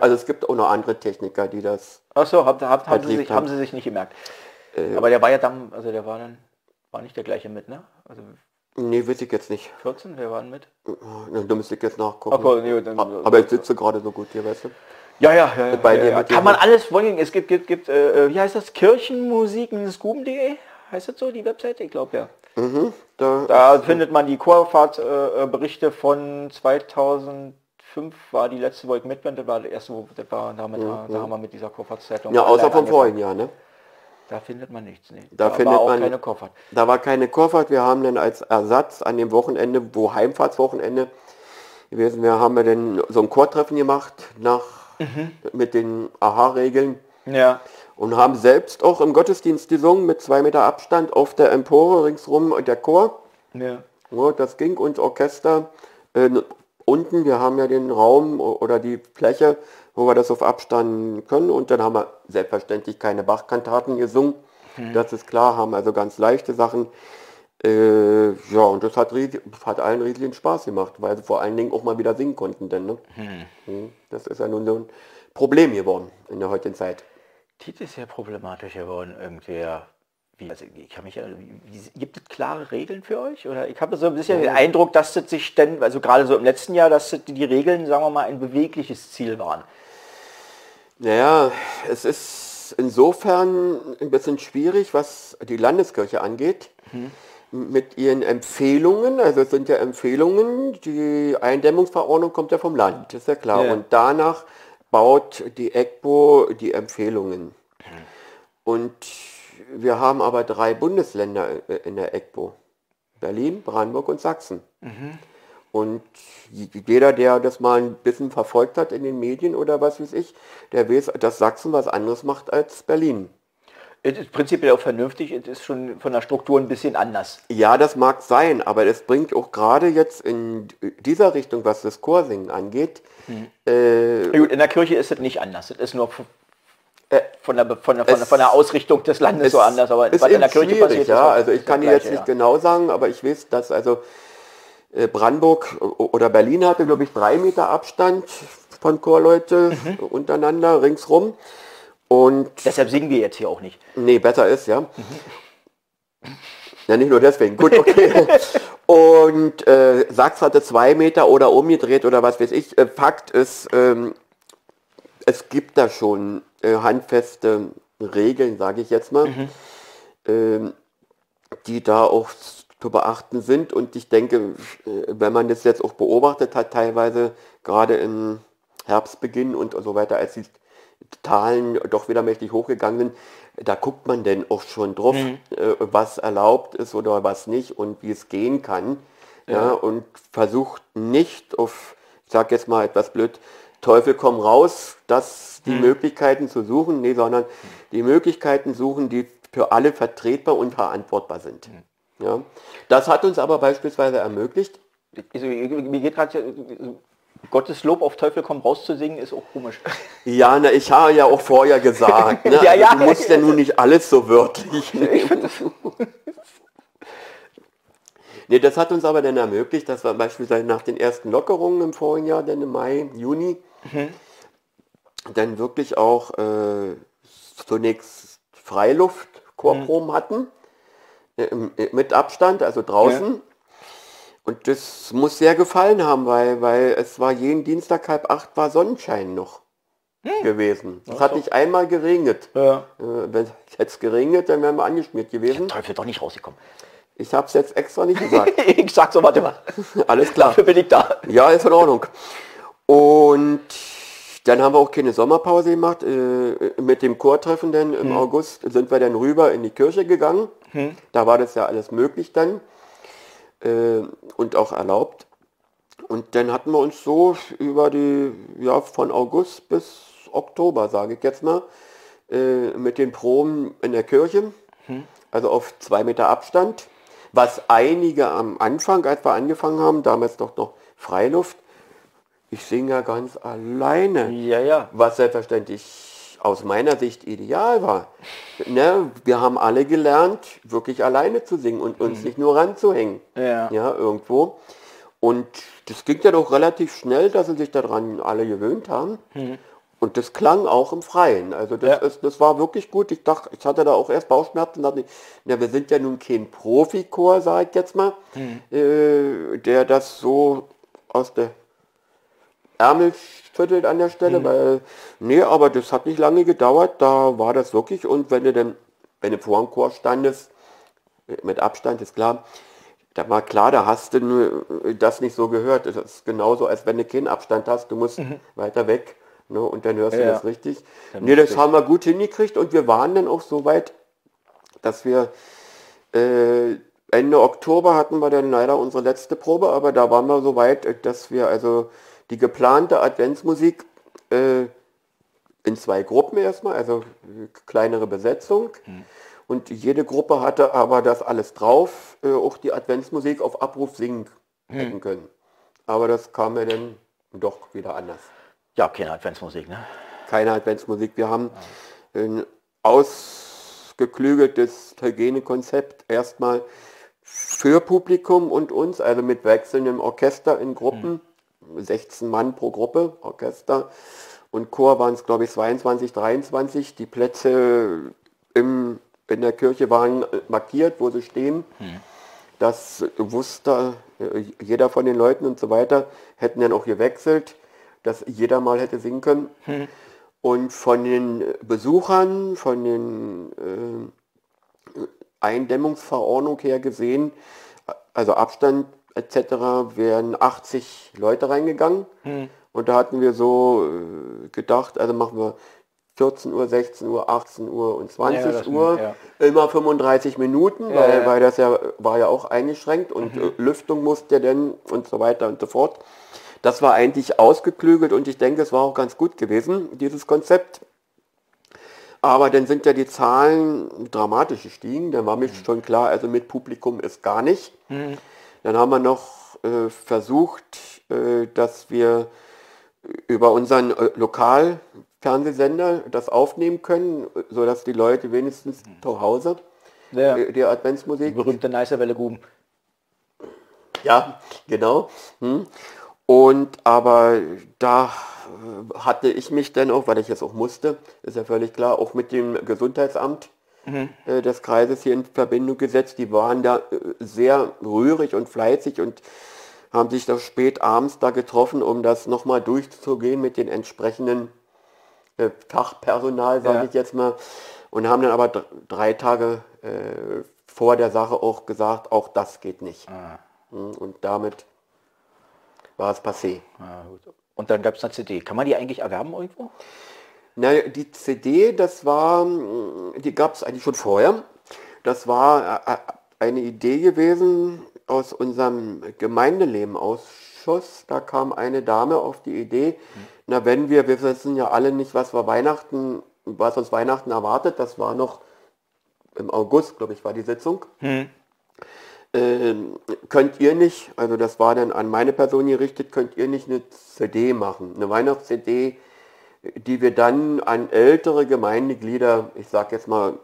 Also es gibt auch noch andere Techniker, die das, Achso, hab, hab, haben, sie sich, haben. sie sich nicht gemerkt. Aber der war ja dann, also der war dann, war nicht der gleiche mit, ne? Also nee, weiß ich jetzt nicht. 14, wer war denn mit? Na, Da müsste ich jetzt nachgucken. Okay, nee, dann- Aber ich sitze gerade so gut hier, weißt du. Ja, ja, ja. ja, Bei ja, dir ja. Kann man alles wollen. Es gibt, gibt, gibt äh, wie heißt das? Kirchenmusik-guben.de? Heißt das so, die Webseite? Ich glaube ja. Da, Da findet man die Chorfahrtberichte äh, Berichte von 2005 war die letzte, wo ich mit bin. Das war der erste, wo das war, damit, da haben wir mit dieser Chorfahrtszeitung. Mhm, ja, außer vom vorigen Jahr, ne? Da findet man nichts. Nee. Da war findet auch man- keine Chorfahrt. Da war keine Chorfahrt. Wir haben dann als Ersatz an dem Wochenende, wo Heimfahrtswochenende gewesen wäre, haben wir dann so ein Chortreffen gemacht nach mit den Aha-Regeln Ja. Und haben selbst auch im Gottesdienst gesungen mit zwei Meter Abstand auf der Empore ringsrum und der Chor. ja. Ja, das ging und Orchester äh, unten, wir haben ja den Raum oder die Fläche, wo wir das auf Abstand können und dann haben wir selbstverständlich keine Bachkantaten gesungen. Das ist klar, haben also ganz leichte Sachen. Äh, ja, und das hat, hat allen riesigen Spaß gemacht, weil sie vor allen Dingen auch mal wieder singen konnten. Denn, ne? Hm, Das ist ja nun so ein Problem geworden in der heutigen Zeit. Das ist ja problematisch geworden irgendwie. Wie, also ich kann mich gibt es klare Regeln für euch? Oder ich habe so ein bisschen den Eindruck, dass das sich denn, also gerade so im letzten Jahr, dass das die Regeln, sagen wir mal, ein bewegliches Ziel waren. Naja, es ist insofern ein bisschen schwierig, was die Landeskirche angeht. Mit ihren Empfehlungen, also es sind ja Empfehlungen, die Eindämmungsverordnung kommt ja vom Land, ist ja klar. Ja. Und danach baut die EGBO die Empfehlungen. Und wir haben aber drei Bundesländer äh, in der EGBO. Berlin, Brandenburg und Sachsen. Und jeder, der das mal ein bisschen verfolgt hat in den Medien oder was weiß ich, der weiß, dass Sachsen was anderes macht als Berlin. Es ist prinzipiell auch vernünftig, es ist schon von der Struktur ein bisschen anders. Ja, das mag sein, aber es bringt auch gerade jetzt in dieser Richtung, was das Chorsingen angeht, äh, Na gut, in der Kirche ist es nicht anders. Es ist nur äh, von der, von der, von der, von der Ausrichtung des Landes so anders. Aber ist was in der Kirche passiert, ja. Also ich kann dir jetzt nicht ja. genau sagen, aber ich weiß, dass also äh, Brandenburg oder Berlin hatte, glaube ich, drei Meter Abstand von Chorleute Mhm. untereinander ringsrum. Und Deshalb singen wir jetzt hier auch nicht. Nee, besser ist, ja. Ja, nicht nur deswegen. Gut, okay. Und äh, Sachs hatte zwei Meter oder umgedreht oder was weiß ich. Äh, Fakt ist, ähm, es gibt da schon äh, handfeste Regeln, sage ich jetzt mal, ähm, die da auch zu beachten sind. Und ich denke, äh, wenn man das jetzt auch beobachtet hat, teilweise gerade im Herbstbeginn und so weiter, als die Zahlen doch wieder mächtig hochgegangen sind, da guckt man denn auch schon drauf, äh, was erlaubt ist oder was nicht und wie es gehen kann. Ja. und versucht nicht auf, ich sag jetzt mal etwas blöd, Teufel komm raus, das die Möglichkeiten zu suchen, nee, sondern die Möglichkeiten suchen, die für alle vertretbar und verantwortbar sind. Ja. Das hat uns aber beispielsweise ermöglicht, Also, mir geht gerade Gottes Lob auf Teufel komm raus zu singen, ist auch komisch. Ja, na, ich habe ja auch vorher gesagt, ne? Ja, also, ja. du musst ja nun nicht alles so wörtlich nehmen. Nee, das hat uns aber dann ermöglicht, dass wir beispielsweise nach den ersten Lockerungen im vorigen Jahr, dann im Mai, Juni, dann wirklich auch äh, zunächst Freiluft-Chorproben hatten, äh, äh, mit Abstand, also draußen. Und das muss sehr gefallen haben, weil, weil es war jeden Dienstag halb acht war Sonnenschein noch gewesen. Es hat nicht einmal geregnet. Ja. Äh, Wenn es jetzt geregnet, dann wären wir angeschmiert gewesen. Teufel doch nicht rausgekommen. Ich habe es jetzt extra nicht gesagt. ich sag so, warte mal. Alles klar. Dafür bin ich da. Ja, ist in Ordnung. Und dann haben wir auch keine Sommerpause gemacht. Äh, mit dem Chortreffen dann im August sind wir dann rüber in die Kirche gegangen. Da war das ja alles möglich dann äh, und auch erlaubt. Und dann hatten wir uns so über die, ja, von August bis Oktober, sage ich jetzt mal, äh, mit den Proben in der Kirche, also auf zwei Meter Abstand, was einige am Anfang, als wir angefangen haben, damals doch noch Freiluft, ich singe ja ganz alleine, Ja, ja. was selbstverständlich aus meiner Sicht ideal war. Ne, wir haben alle gelernt, wirklich alleine zu singen und uns nicht nur ranzuhängen. Ja. ja, irgendwo. Und das ging ja doch relativ schnell, dass sie sich daran alle gewöhnt haben. Und das klang auch im Freien. Also das, Ja. ist, das war wirklich gut. Ich dachte, ich hatte da auch erst Bauchschmerzen. Dachte, na, wir sind ja nun kein Profikor, sage ich jetzt mal, äh, der das so aus der Ärmel schüttelt an der Stelle, weil, nee, aber das hat nicht lange gedauert, da war das wirklich. Und wenn du dann, wenn du vor dem Chor standest, mit Abstand ist klar, da war klar, da hast du äh, das nicht so gehört. Das ist genauso, als wenn du keinen Abstand hast, du musst weiter weg ne, und dann hörst du Ja. das richtig. Nee, das haben wir gut hingekriegt. Und wir waren dann auch so weit, dass wir äh, Ende Oktober hatten wir dann leider unsere letzte Probe, aber da waren wir so weit, äh, dass wir also die geplante Adventsmusik äh, in zwei Gruppen erstmal, also äh, kleinere Besetzung. Und jede Gruppe hatte aber das alles drauf, äh, auch die Adventsmusik auf Abruf singen hätten können. Aber das kam mir dann doch wieder anders Ja, keine Adventsmusik, ne? keine Adventsmusik. Wir haben ein ausgeklügeltes Hygienekonzept erstmal für Publikum und uns, also mit wechselndem Orchester in Gruppen, 16 Mann pro Gruppe, Orchester. Und Chor waren es, glaube ich, 22, 23. Die Plätze im, in der Kirche waren äh, markiert, wo sie stehen. Das wusste äh, jeder von den Leuten und so weiter, hätten dann auch gewechselt, dass jeder mal hätte singen können. Und von den Besuchern, von den äh, Eindämmungsverordnung her gesehen, also Abstand etc., wären 80 Leute reingegangen. Und da hatten wir so äh, gedacht, also machen wir 14 Uhr, 16 Uhr, 18 Uhr und 20 Ja, Uhr. ja. Immer 35 Minuten, Ja, weil. Mhm. weil das ja war ja auch eingeschränkt und äh, Lüftung musste ja dann und so weiter und so fort. Das war eigentlich ausgeklügelt und ich denke, es war auch ganz gut gewesen, dieses Konzept. Aber dann sind ja die Zahlen dramatisch gestiegen. Dann war mir Mhm. schon klar, also mit Publikum ist gar nicht. Dann haben wir noch äh, versucht, äh, dass wir über unseren äh, Lokalfernsehsender das aufnehmen können, sodass die Leute wenigstens zu Hause Ja. äh, die Die Adventsmusik berühmte Nicer Welle Guben. ja, genau. Hm. Und aber da hatte ich mich dann auch, weil ich es auch musste, ist ja völlig klar, auch mit dem Gesundheitsamt äh, des Kreises hier in Verbindung gesetzt. Die waren da äh, sehr rührig und fleißig und haben sich da spät abends da getroffen, um das nochmal durchzugehen mit den entsprechenden äh, Fachpersonal, sage Ja. ich jetzt mal. Und haben dann aber dr- drei Tage äh, vor der Sache auch gesagt, auch das geht nicht. Hm, Und damit war es passé. Ah. Und dann gab es eine CD. Kann man die eigentlich erwerben irgendwo? Na, die CD, das war, mm, die gab es eigentlich schon vorher. Das war äh, äh, eine Idee gewesen aus unserem Gemeindeleben-Ausschuss. Da kam eine Dame auf die Idee, na wenn wir, wir wissen ja alle nicht, was wir Weihnachten, was uns Weihnachten erwartet, das war noch im August, glaube ich, war die Sitzung. ähm, könnt ihr nicht, also das war dann an meine Person gerichtet, könnt ihr nicht eine CD machen, eine Weihnachts-CD, die wir dann an ältere Gemeindeglieder, ich sage jetzt mal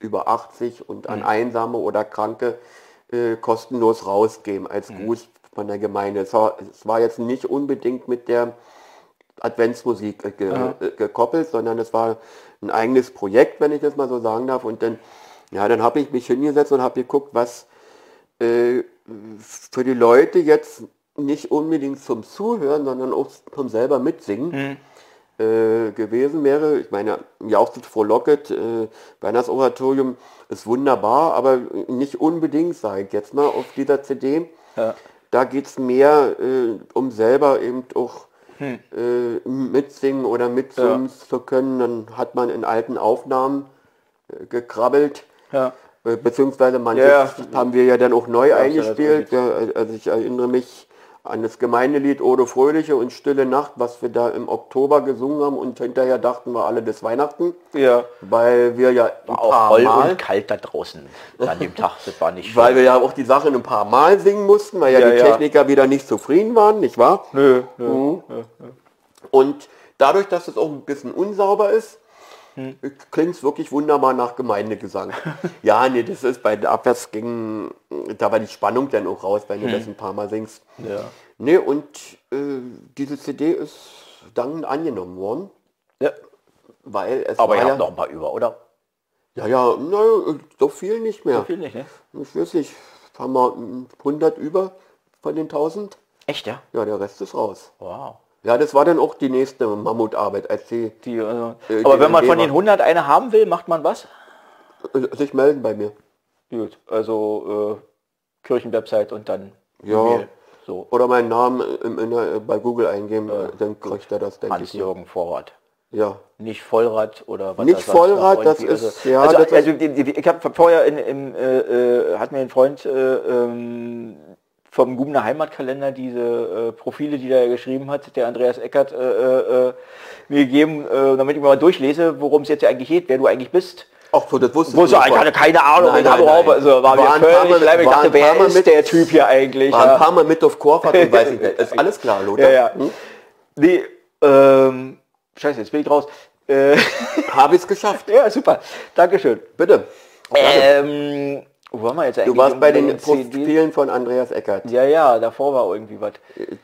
über 80 und an Einsame oder Kranke äh, kostenlos rausgeben als Gruß von der Gemeinde. Es war, es war jetzt nicht unbedingt mit der Adventsmusik äh, ge, äh, gekoppelt, sondern es war ein eigenes Projekt, wenn ich das mal so sagen darf. Und dann, ja, dann habe ich mich hingesetzt und habe geguckt, was äh, für die Leute jetzt nicht unbedingt zum Zuhören, sondern auch zum selber mitsingen äh, gewesen wäre. Ich meine, Jauchzit frohlocket, äh, Weihnachtsoratorium ist wunderbar, aber nicht unbedingt, sage ich jetzt mal, auf dieser CD. Ja. Da geht es mehr äh, um selber eben auch Hm. äh, mitsingen oder mitsummen zu können. Dann hat man in alten Aufnahmen äh, gekrabbelt. Ja. Äh, Beziehungsweise manche Ja, ja. haben wir ja dann auch neu Ja, eingespielt. Ja, also ich erinnere mich an das Gemeindelied Ode Fröhliche und Stille Nacht, was wir da im Oktober gesungen haben und hinterher dachten wir alle das Weihnachten, Ja. weil wir ja War auch voll Mal, und kalt da draußen an dem Tag. Das war nicht weil wir ja auch die Sachen ein paar Mal singen mussten, weil ja, Ja, die ja. Techniker wieder nicht zufrieden waren, nicht wahr? Nö, nö. Mhm. Und dadurch, dass es auch ein bisschen unsauber ist, Hm. klingt es wirklich wunderbar nach Gemeindegesang. ja, nee, das ist bei den Abwärtsgängen, da war die Spannung dann auch raus, wenn du das ein paar Mal singst. Ja. Nee, und äh, diese CD ist dankend angenommen worden, ja. weil es Aber ihr ja, habt noch ein paar über, oder? ja, ja, na, so viel nicht mehr. So viel nicht, ne? Ich weiß nicht, haben wir 100 über von den 1000? Echt, ja? Ja, der Rest ist raus. Wow. Ja, das war dann auch die nächste Mammutarbeit, als Die, also, Äh, aber die wenn man von den 100 eine haben will, macht man was? äh, sich melden bei mir. Gut, also äh, Kirchenwebsite und dann Ja. E-Mail. So, Oder meinen Namen im, in der, bei Google eingeben, äh, dann kriegt er das, denke ich. mal. Hans-Jürgen Vorrat. Ja. Nicht Vollrad oder was Nicht Vollrad, das ist- ja, also, das ist- also die, die, ich habe vorher in, im, äh, äh, hat mir ein Freund äh, ähm, vom Gubner Heimatkalender diese äh, Profile, die er geschrieben hat, der Andreas Eckert, äh, äh, mir gegeben, äh, damit ich mal durchlese, worum es jetzt eigentlich geht, wer du eigentlich bist. Ach so, das so, ich nicht. hatte keine Ahnung, Nein, ich nein, nein. also war War ein paar völlig Mal- ich dachte, ein wer ist mit- der Typ hier eigentlich? War ein Ja. paar Mal mit auf Korfahrt und weiß ich nicht. Ist alles klar, Lothar. Ja, ja. Hm? Nee, ähm, scheiße, jetzt bin ich raus. Äh, Habe ich es geschafft. ja, super, Dankeschön. Bitte. Ähm, wo waren wir jetzt eigentlich? Du warst bei den? Profilen von Andreas Eckert. Ja, ja, davor war irgendwie was.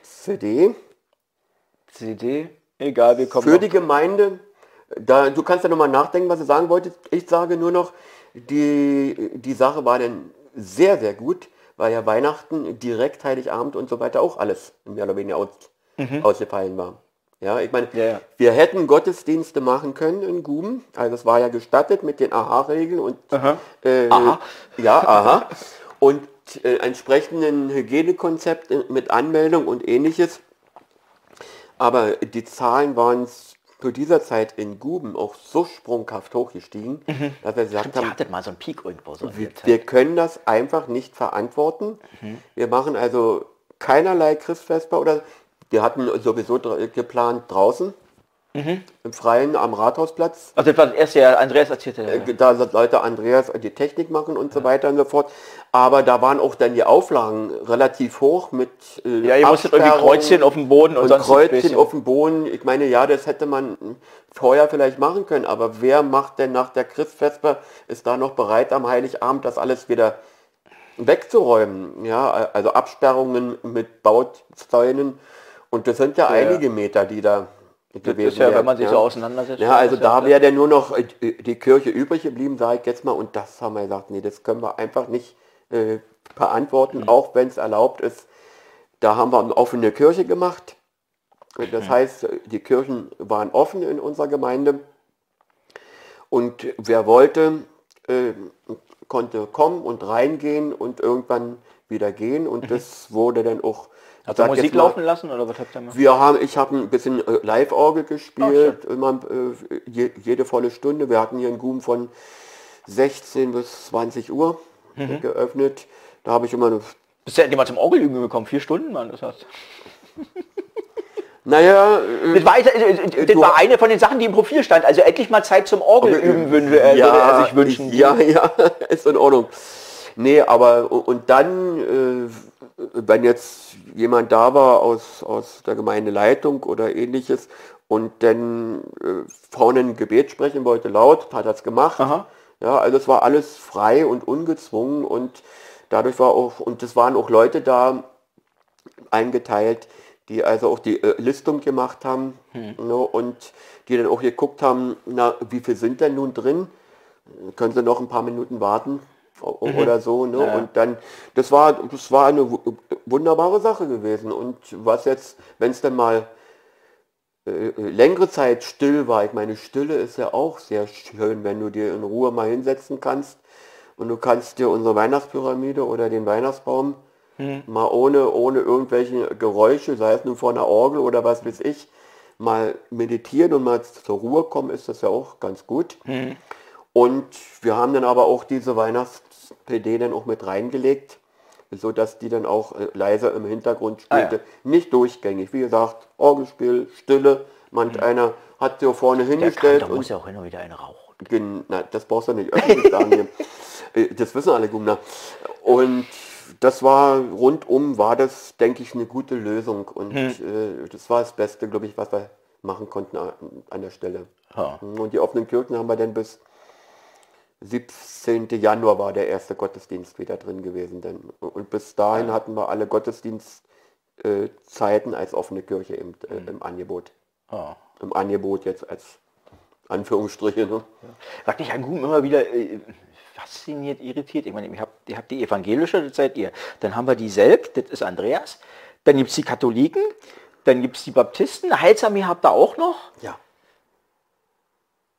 CD. CD, egal, wir kommen Für noch. die Gemeinde, da, du kannst ja nochmal nachdenken, was du sagen wolltest. Ich sage nur noch, die, die Sache war dann sehr, sehr gut, weil ja Weihnachten, direkt Heiligabend und so weiter auch alles mehr oder weniger aus, ausgefallen war. Ja, ich meine, Mhm. Ja, ja. wir hätten Gottesdienste machen können in Guben, also es war ja gestattet mit den Aha-Regeln und Äh, Aha. ja, aha. Und äh, entsprechenden Hygienekonzept äh, mit Anmeldung und ähnliches. Aber die Zahlen waren zu dieser Zeit in Guben auch so sprunghaft hochgestiegen, dass wir gesagt Ihr haben, hattet mal so einen Peak irgendwo so. wir, wir können das einfach nicht verantworten. Wir machen also keinerlei Christfesper oder wir hatten sowieso dr- geplant draußen im Freien am Rathausplatz. Also das war das erste Jahr, Andreas erzählte. Äh, Da sollte Andreas die Technik machen und so weiter und so fort. Aber da waren auch dann die Auflagen relativ hoch mit äh, ja, ihr musstet irgendwie Kreuzchen auf dem Boden und, und sonst Kreuzchen auf dem Boden. Ich meine, ja, das hätte man vorher vielleicht machen können, aber wer macht denn nach der Christfesper, ist da noch bereit am Heiligabend das alles wieder wegzuräumen? Ja, also Absperrungen mit Bauzäunen und das sind ja, einige Meter, die da Das gewesen ist ja, wenn man sich ja. so auseinandersetzt. Ja, also ja da wäre dann nur noch äh, die Kirche übrig geblieben, sage ich jetzt mal. Und das haben wir gesagt, nee, das können wir einfach nicht äh, beantworten, Mhm. auch wenn es erlaubt ist. Da haben wir eine offene Kirche gemacht. Mhm. Das heißt, die Kirchen waren offen in unserer Gemeinde. Und wer wollte, äh, konnte kommen und reingehen und irgendwann wieder gehen. Und das wurde dann auch... Sag er Musik mal, laufen lassen oder was habt ihr gemacht? wir haben, ich habe ein bisschen äh, Live-Orgel gespielt, immer äh, je, jede volle Stunde. Wir hatten hier einen Boom von 16 bis 20 Uhr Mhm. geöffnet. Da habe ich immer eine, Bist du endlich mal zum Orgelüben gekommen? Vier Stunden, Mann, das heißt. naja, äh, Das war, das, das war eine von den Sachen, die im Profil stand. Also endlich mal Zeit zum Orgelüben würde, äh, würde er sich wünschen. ja, ja, ist in Ordnung. Nee, aber und dann, äh, wenn jetzt jemand da war aus, aus der Gemeindeleitung oder ähnliches und dann äh, vorne ein Gebet sprechen wollte, laut, hat das gemacht. Aha. Ja, also es war alles frei und ungezwungen und dadurch war auch, und es waren auch Leute da eingeteilt, die also auch die äh, Listung gemacht haben ne, und die dann auch geguckt haben, na, wie viel sind denn nun drin? Können sie noch ein paar Minuten warten o- oder so. Ne? Ja. Und dann, das war, das war eine wu- wunderbare Sache gewesen. Und was jetzt, wenn es dann mal äh, längere Zeit still war, ich meine, Stille ist ja auch sehr schön, wenn du dir in Ruhe mal hinsetzen kannst und du kannst dir unsere Weihnachtspyramide oder den Weihnachtsbaum mal ohne, ohne irgendwelche Geräusche, sei es nun vor einer Orgel oder was weiß ich, mal meditieren und mal zur Ruhe kommen, ist das ja auch ganz gut. Und wir haben dann aber auch diese Weihnachts-PD dann auch mit reingelegt, so dass die dann auch äh, leise im Hintergrund Ah, ja. spielte. Nicht durchgängig. Wie gesagt, Orgelspiel, Stille. Manch einer hat sie vorne hingestellt da und muss ja auch hin und wieder eine rauchen. Gen na, das brauchst du nicht öffentlich sagen. hier. Äh, Das wissen alle Gumner. Und das war rundum, war das, denke ich, eine gute Lösung. Und äh, das war das Beste, glaube ich, was wir machen konnten an, an der Stelle. Ja. Und die offenen Kirchen haben wir dann bis 17. Januar war der erste Gottesdienst wieder drin gewesen. Denn. Und bis dahin hatten wir alle Gottesdienstzeiten als offene Kirche im, äh, im Angebot. Ja. Im Angebot jetzt als Anführungsstriche. Ne? Was mich an Guben immer wieder äh, fasziniert, irritiert. Ich meine, ihr habt, ihr habt die evangelische, das seid ihr. Dann haben wir die selbst, das ist Andreas. Dann gibt es die Katholiken. Dann gibt es die Baptisten. Heilsarmee habt ihr auch noch. Ja.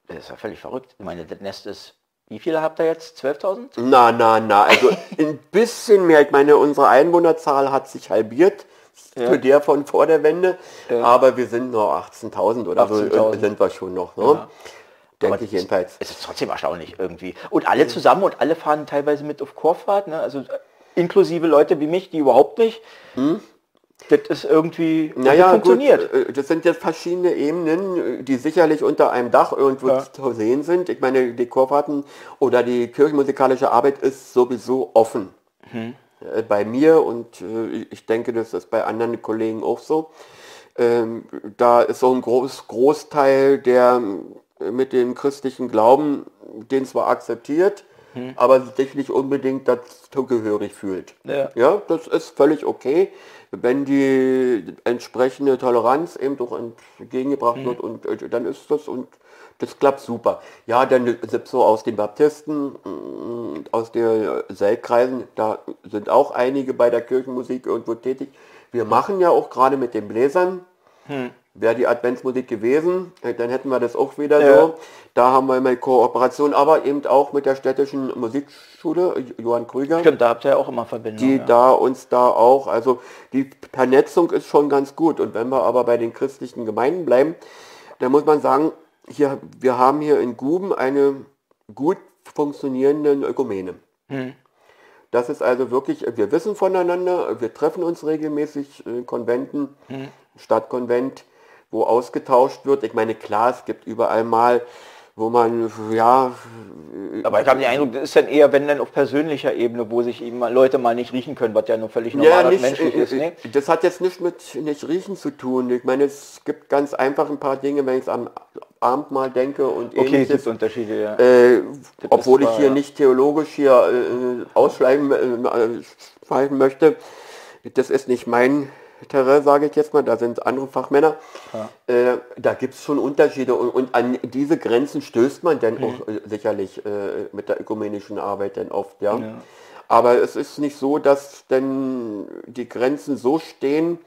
Das ist ja völlig verrückt. Ich meine, das Nest ist, wie viele habt ihr jetzt? 12.000? Na, na, na, also ein bisschen mehr. Ich meine, unsere Einwohnerzahl hat sich halbiert zu der von vor der Wende, aber wir sind nur 18.000 oder so 18.000. äh, sind wir schon noch. Ne? Ja. Denke Aber ich jedenfalls. Es ist trotzdem erstaunlich irgendwie. Und alle zusammen und alle fahren teilweise mit auf Chorfahrt, ne? also äh, inklusive Leute wie mich, die überhaupt nicht. Das ist irgendwie das? Naja, funktioniert. Gut, äh, das sind jetzt verschiedene Ebenen, äh, die sicherlich unter einem Dach irgendwo Ja. zu sehen sind. Ich meine, die Chorfahrten oder die kirchenmusikalische Arbeit ist sowieso offen. Mhm. Äh, Bei mir und ich denke, das ist bei anderen Kollegen auch so. Ähm, da ist so ein groß, Großteil, der mit dem christlichen Glauben den zwar akzeptiert, aber sich nicht unbedingt dazugehörig fühlt. Ja. ja, das ist völlig okay, wenn die entsprechende Toleranz eben doch entgegengebracht wird und äh, dann ist das und das klappt super. Ja, dann ist so aus den Baptisten, mm, aus der Seltkreisen, da sind auch einige bei der Kirchenmusik irgendwo tätig. Wir machen ja auch gerade mit den Bläsern, wäre die Adventsmusik gewesen, äh, dann hätten wir das auch wieder Ja. so. Da haben wir mal Kooperation, aber eben auch mit der städtischen Musikschule, Johann Krüger Stimmt, da habt ihr ja auch immer Verbindung. die ja. da uns da auch, also die Vernetzung ist schon ganz gut. Und wenn wir aber bei den christlichen Gemeinden bleiben, dann muss man sagen, hier, wir haben hier in Guben eine gut funktionierende Ökumene. Das ist also wirklich, wir wissen voneinander, wir treffen uns regelmäßig in Konventen, Stadtkonvent, wo ausgetauscht wird. Ich meine, klar, es gibt überall mal, wo man, ja, Aber ich habe den Eindruck, das ist dann eher, wenn dann auf persönlicher Ebene, wo sich eben Leute mal nicht riechen können, was ja nur völlig normal Ja, nicht, menschlich äh, ist. äh, Ne? Das hat jetzt nicht mit nicht riechen zu tun. Ich meine, es gibt ganz einfach ein paar Dinge, wenn ich es am Abend mal denke und Okay, es ähnliches. gibt Unterschiede, ja. Äh, obwohl ich zwar, hier ja. nicht theologisch hier äh, ausschreiben äh, schreiben möchte. Das ist nicht mein Terrain, sage ich jetzt mal. Da sind andere Fachmänner. Äh, da gibt es schon Unterschiede und, und an diese Grenzen stößt man dann auch äh, sicherlich äh, mit der ökumenischen Arbeit dann oft, ja. Ja. Aber es ist nicht so, dass denn die Grenzen so stehen,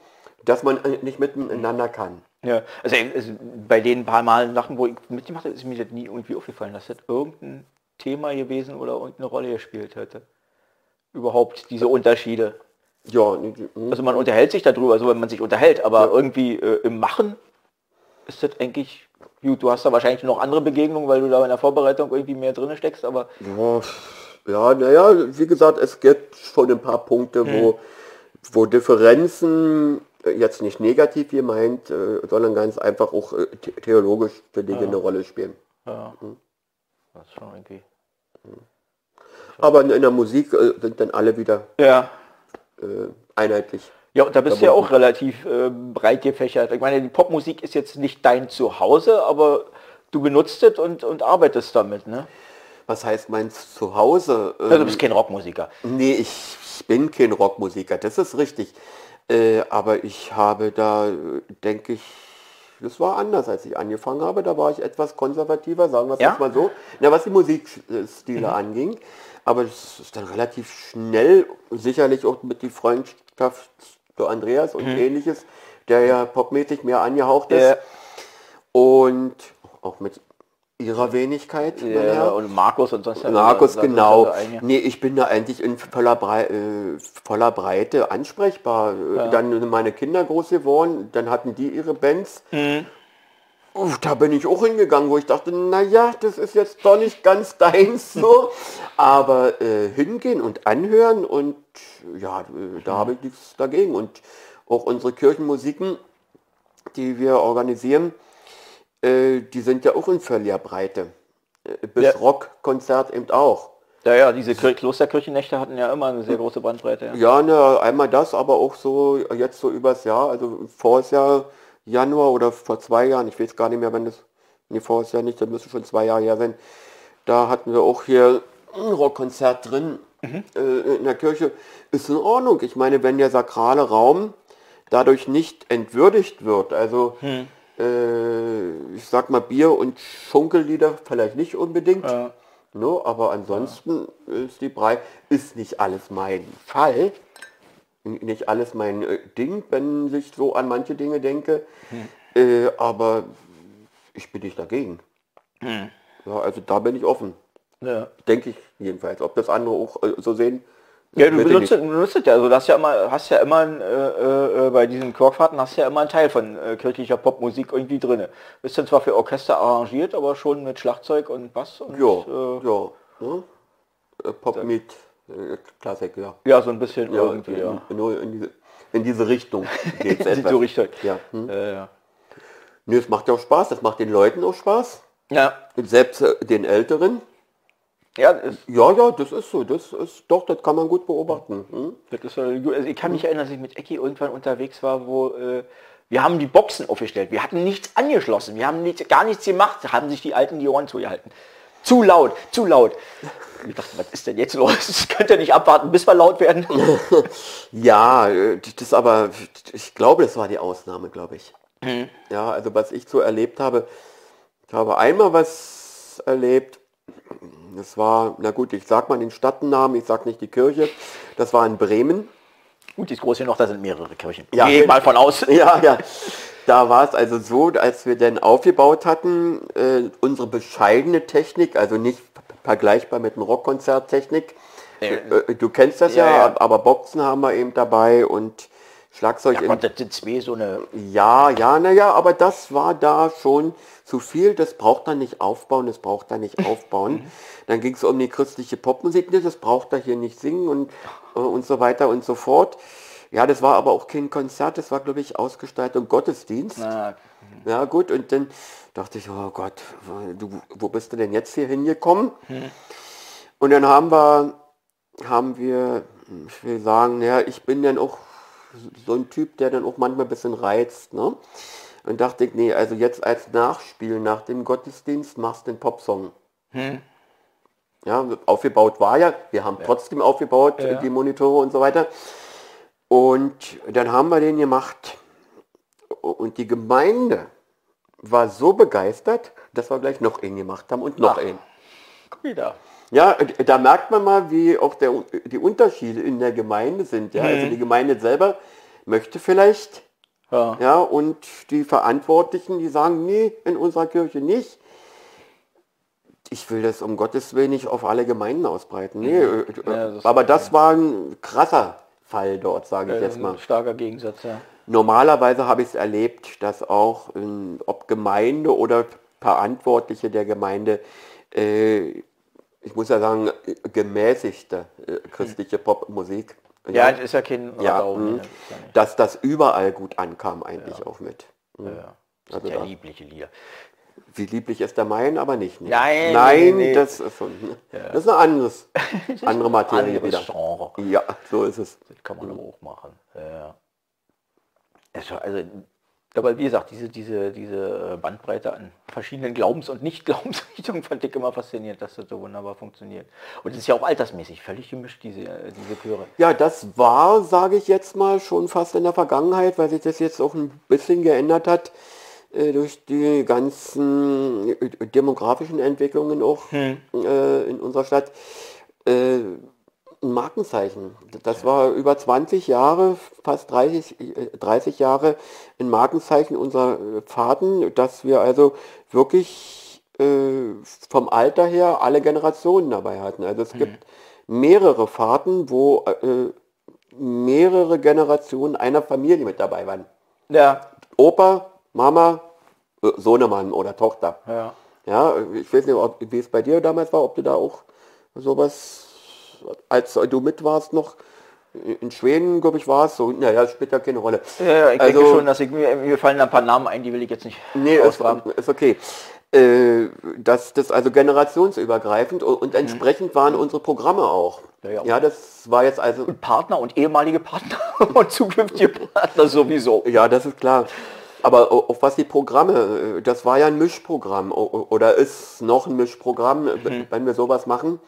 dass man äh, nicht miteinander kann. Ja, also, also bei den paar Mal Sachen, wo ich mitgemacht habe, ist mir das nie irgendwie aufgefallen, dass das irgendein Thema gewesen oder irgendeine Rolle gespielt hätte. Überhaupt diese Unterschiede. Ja, nee, hm. Also man unterhält sich darüber, also wenn man sich unterhält, aber irgendwie äh, im Machen ist das eigentlich, gut, du hast da wahrscheinlich noch andere Begegnungen, weil du da in der Vorbereitung irgendwie mehr drin steckst, aber Ja, ja, naja, wie gesagt, es gibt schon ein paar Punkte, wo, wo Differenzen äh, jetzt nicht negativ gemeint, äh, sondern ganz einfach auch äh, the theologisch für Dinge eine Rolle spielen. ja, das ist schon irgendwie. Aber in, in der Musik äh, sind dann alle wieder Ja. Äh, einheitlich. Ja, und da bist du ja auch relativ äh, breit gefächert. Ich meine, die Popmusik ist jetzt nicht dein Zuhause, aber du benutzt es und, und arbeitest damit, ne? Was heißt meins zu Hause? Also, du Ähm, bist kein Rockmusiker. Nee, ich, ich bin kein Rockmusiker, das ist richtig. Äh, aber ich habe da, denke ich, das war anders, als ich angefangen habe. Da war ich etwas konservativer, sagen wir es Ja? mal so, ja, was die Musikstile anging. Aber es ist dann relativ schnell, sicherlich auch mit die Freundschaft zu Andreas und ähnliches, der ja popmäßig mehr angehaucht ist. Ja. Und auch mit ihrer Wenigkeit. Ja, und Markus und sonst Markus, da- genau. da- da- Nee, ich bin da eigentlich in voller, Brei äh, voller Breite ansprechbar. Äh, Dann sind meine Kinder groß geworden, dann hatten die ihre Bands. Mhm. Da bin ich auch hingegangen, wo ich dachte, naja, das ist jetzt doch nicht ganz deins so. Aber äh, hingehen und anhören und ja, da habe ich nichts dagegen. Und auch unsere Kirchenmusiken, die wir organisieren, äh, die sind ja auch in völliger Breite. Äh, Bis Ja. Rockkonzert eben auch. Ja, ja, diese Kir- Klosterkirchennächte hatten ja immer eine sehr große Bandbreite. Ja. Ja, ne, einmal das, aber auch so jetzt so übers Jahr, also voriges Jahr Januar oder vor zwei Jahren, ich weiß gar nicht mehr, wenn das, nee, voriges Jahr nicht, das müsste schon zwei Jahre her sein, da hatten wir auch hier ein Rockkonzert drin äh, in der Kirche. Ist in Ordnung. Ich meine, wenn der sakrale Raum dadurch nicht entwürdigt wird, also äh, ich sag mal Bier und Schunkellieder vielleicht nicht unbedingt, Ja. Ne, aber ansonsten ist die Brei, ist nicht alles mein Fall, nicht alles mein äh, Ding, wenn ich so an manche Dinge denke, äh, aber ich bin nicht dagegen. Ja, also da bin ich offen, Ja. denke ich jedenfalls. Ob das andere auch äh, so sehen, Ja, du benutzt, benutzt es ja, also das ja immer, hast ja immer ein, äh, äh, bei diesen Chorfahrten hast ja immer einen Teil von äh, kirchlicher Popmusik irgendwie drin. Ist dann zwar für Orchester arrangiert, aber schon mit Schlagzeug und Bass und ja, äh, ja, ne? Äh, Pop mit äh, Klassik, ja. ja, so ein bisschen ja irgendwie, ja. Nur in diese, in diese Richtung geht Sieht so richtig. Ja, hm. Äh, ja. Nee, es macht ja auch Spaß, das macht den Leuten auch Spaß. Ja, Selbst äh, den Älteren. ja, Ja, ja, das ist so. Das ist doch, das kann man gut beobachten. Hm? das ist, also ich kann mich erinnern, dass ich mit Ecki irgendwann unterwegs war, wo äh, wir haben die Boxen aufgestellt. Wir hatten nichts angeschlossen. Wir haben nicht, gar nichts gemacht. Haben sich die Alten die Ohren zugehalten. Zu laut, zu laut. Ich dachte, was ist denn jetzt los? Das könnt ihr nicht abwarten, bis wir laut werden. Ja, äh, das aber, ich glaube, das war die Ausnahme, glaube ich. Ja, also was ich so erlebt habe, ich habe einmal was erlebt, das war, na gut, ich sag mal den Stadtnamen, ich sag nicht die Kirche, das war in Bremen. Gut, die ist groß genug, da sind mehrere Kirchen. Ja. Geh mal von aus. Ja, ja. Da war es also so, als wir dann aufgebaut hatten, äh, unsere bescheidene Technik, also nicht vergleichbar mit einem Rockkonzerttechnik. Äh, du kennst das ja, Ja, ja. aber Boxen haben wir eben dabei und Schlagzeug Ja das sind zwei so eine... ja, ja, naja, aber das war da schon zu viel. Das braucht er nicht aufbauen, das braucht er nicht aufbauen. Dann ging es um die christliche Popmusik, nee, das braucht er hier nicht singen und, äh, und so weiter und so fort. Ja, das war aber auch kein Konzert, das war, glaube ich, Ausgestaltung Gottesdienst. Na, Ja, gut, und dann dachte ich, oh Gott, du, wo bist du denn jetzt hier hingekommen? Und dann haben wir, haben wir, ich will sagen, ja, ich bin dann auch so ein Typ, der dann auch manchmal ein bisschen reizt, ne? Und dachte ich, nee, also jetzt als Nachspiel nach dem Gottesdienst machst du den Popsong. Ja, aufgebaut war ja, wir haben trotzdem aufgebaut, Ja. die Monitore und so weiter. Und dann haben wir den gemacht. Und die Gemeinde war so begeistert, dass wir gleich noch einen gemacht haben und noch Ach. einen. guck wieder. Ja, da merkt man mal, wie auch der, die Unterschiede in der Gemeinde sind. Ja? Also die Gemeinde selber möchte vielleicht, Ja. ja, und die Verantwortlichen, die sagen, nee, in unserer Kirche nicht. Ich will das um Gottes Willen nicht auf alle Gemeinden ausbreiten. Nee, äh, Ja, das- aber das war ein krasser Fall dort, sage ich jetzt mal. starker Gegensatz, ja. Normalerweise habe ich es erlebt, dass auch ähm, ob Gemeinde oder Verantwortliche der Gemeinde, äh, ich muss ja sagen, gemäßigte äh, christliche Popmusik, Ja, das ist ja kein ja, Radau mh, ja dass das überall gut ankam eigentlich auch mit. Ja, ja. Das Also sind ja da- liebliche Lieder. Wie lieblich ist der Main, aber nicht. Nee. Nein, Nein, nee, nee. Das, ist das ist eine anderes, andere Materie Anderes wieder. Genre. Ja, so ist es. Das kann man aber auch machen. Ja. Also, aber wie gesagt, diese, diese, diese Bandbreite an verschiedenen Glaubens- und Nicht-Glaubensrichtungen fand ich immer faszinierend, dass das so wunderbar funktioniert. Und es ist ja auch altersmäßig völlig gemischt, diese, diese Chöre. Ja, das war, sage ich jetzt mal, schon fast in der Vergangenheit, weil sich das jetzt auch ein bisschen geändert hat durch die ganzen äh, demografischen Entwicklungen auch äh, in unserer Stadt. Äh, ein Markenzeichen. Das war über 20 Jahre, fast 30, äh, 30 Jahre ein Markenzeichen unserer äh, Fahrten, dass wir also wirklich äh, vom Alter her alle Generationen dabei hatten. Also es gibt mehrere Fahrten, wo äh, mehrere Generationen einer Familie mit dabei waren. Ja, Opa, Mama, äh, Sohnemann oder Tochter. ja. Ja, ich weiß nicht, ob, wie es bei dir damals war, ob du da auch sowas, als du mit warst noch, in Schweden, glaube ich, warst, so, naja, spielt ja keine Rolle. Ja, ja, ich Also- denke schon, dass ich, mir, mir fallen ein paar Namen ein, die will ich jetzt nicht Nee, ist, ist okay. Äh, das, das also generationsübergreifend und, und entsprechend waren unsere Programme auch. Ja, ja. ja, das war jetzt also, Partner und ehemalige Partner und zukünftige Partner sowieso. ja, das ist klar. Aber auf was die Programme, äh, das war ja ein Mischprogramm oder ist noch ein Mischprogramm, Mhm. wenn wir sowas machen.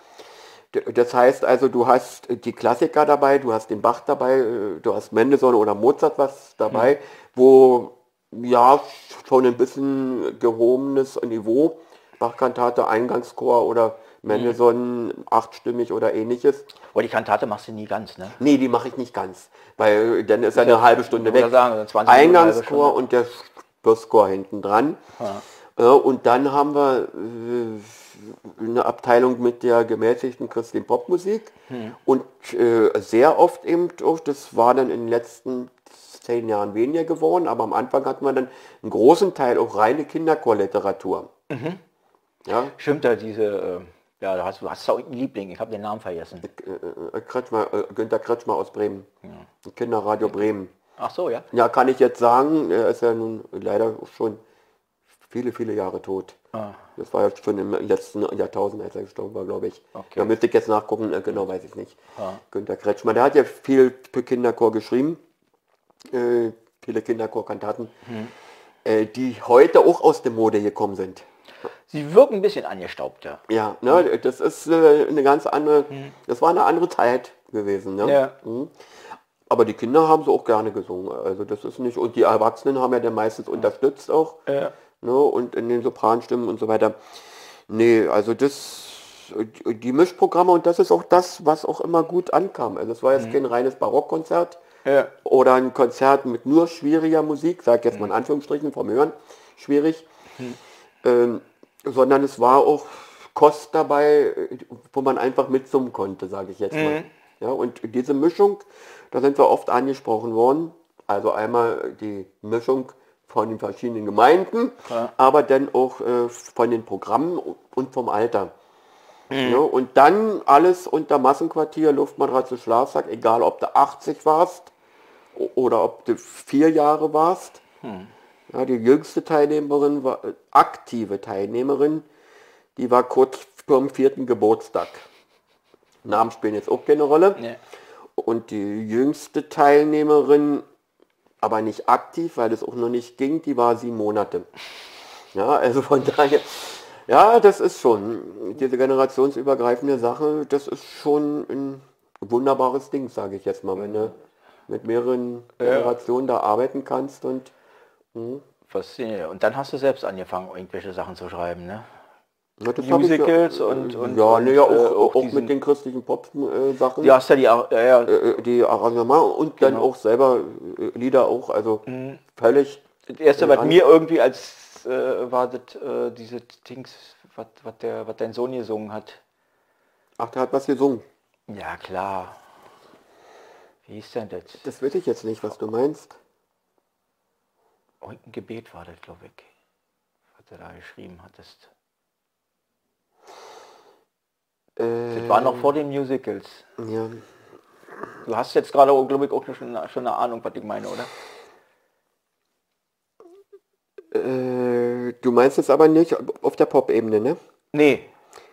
Das heißt also, du hast die Klassiker dabei, du hast den Bach dabei, äh, du hast Mendelssohn oder Mozart was dabei, wo ja schon ein bisschen gehobenes Niveau, Bachkantate, Eingangschor oder Mendelssohn achtstimmig oder ähnliches. Aber die Kantate machst du nie ganz, ne? Nee, die mache ich nicht ganz, weil dann ist ja eine halbe Stunde weg. sagen, 20 Minuten, eine halbe Eingangschor und der Schlusschor hinten dran. Äh, und dann haben wir äh, eine Abteilung mit der gemäßigten Christlichen Popmusik Hm. und äh, sehr oft eben auch, das war dann in den letzten zehn Jahren weniger geworden, aber am Anfang hatten wir dann einen großen Teil auch reine Kinderchorliteratur. Mhm. Ja, Stimmt da diese, äh, ja, da hast du hast auch einen Liebling, ich habe den Namen vergessen. äh, Kretschmer, äh, Günter Kretschmer aus Bremen, Kinderradio Bremen. Ach so, ja. Ja, kann ich jetzt sagen, er ist ja nun leider schon viele, viele Jahre tot. Ah. Das war ja schon im letzten Jahrtausend, als er gestorben war, glaube ich. Okay. Da müsste ich jetzt nachgucken, äh, genau weiß ich nicht. Günter Kretschmer, der hat ja viel für Kinderchor geschrieben, äh, viele Kinderchorkantaten, Hm. äh, die heute auch aus der Mode gekommen sind. Sie wirken ein bisschen angestaubt, ja. Ne, das ist äh, eine ganz andere, das war eine andere Zeit gewesen. Ne? Ja. Mhm. Aber die Kinder haben sie auch gerne gesungen. Also das ist nicht, und die Erwachsenen haben ja dann meistens unterstützt auch. Ja. Ne? Und in den Sopranstimmen und so weiter. Nee, also das, die Mischprogramme und das ist auch das, was auch immer gut ankam. Also es war jetzt kein reines Barockkonzert Ja. oder ein Konzert mit nur schwieriger Musik, sag jetzt mal in Anführungsstrichen vom Hören, schwierig, ähm, sondern es war auch Kost dabei, wo man einfach mitsummen konnte, sage ich jetzt mal. Ja, und diese Mischung, da sind wir oft angesprochen worden, also einmal die Mischung von den verschiedenen Gemeinden, aber dann auch äh, von den Programmen und vom Alter. Ja, und dann alles unter Massenquartier, Luftmatratze, Schlafsack, egal ob du 80 warst oder ob du vier Jahre warst. Ja, die jüngste Teilnehmerin war äh, aktive Teilnehmerin, die war kurz vor dem vierten Geburtstag. Namen spielen jetzt auch keine Rolle. Ja. Und die jüngste Teilnehmerin, aber nicht aktiv, weil es auch noch nicht ging, die war sieben Monate. Ja, also von daher, ja, das ist schon, diese generationsübergreifende Sache, das ist schon ein wunderbares Ding, sage ich jetzt mal, wenn du mit mehreren Generationen da arbeiten kannst und Faszinierend. Und dann hast du selbst angefangen, irgendwelche Sachen zu schreiben, ne? Ja, Musicals ja, und, und, ja, und nee, ja, auch, äh, auch, diesen- mit den christlichen Pop-Sachen, Du hast ja die, ja, ja, äh, die Arrangement und dann Genau. auch selber äh, Lieder auch, also Mhm. völlig, das erste, äh, was mir irgendwie als äh, war das, äh, diese Dings, was, der, was dein Sohn gesungen hat. ach, der hat was gesungen. Ja, klar. Wie hieß denn das? Das weiß ich jetzt nicht, was du meinst. Irgendein Gebet war das, glaube ich, was du da geschrieben hattest. Äh, Das war noch vor den Musicals. ja, Du hast jetzt gerade, glaube ich, auch schon, schon eine Ahnung, was ich meine, oder? äh, du meinst es aber nicht auf der Pop-Ebene, ne? Nee.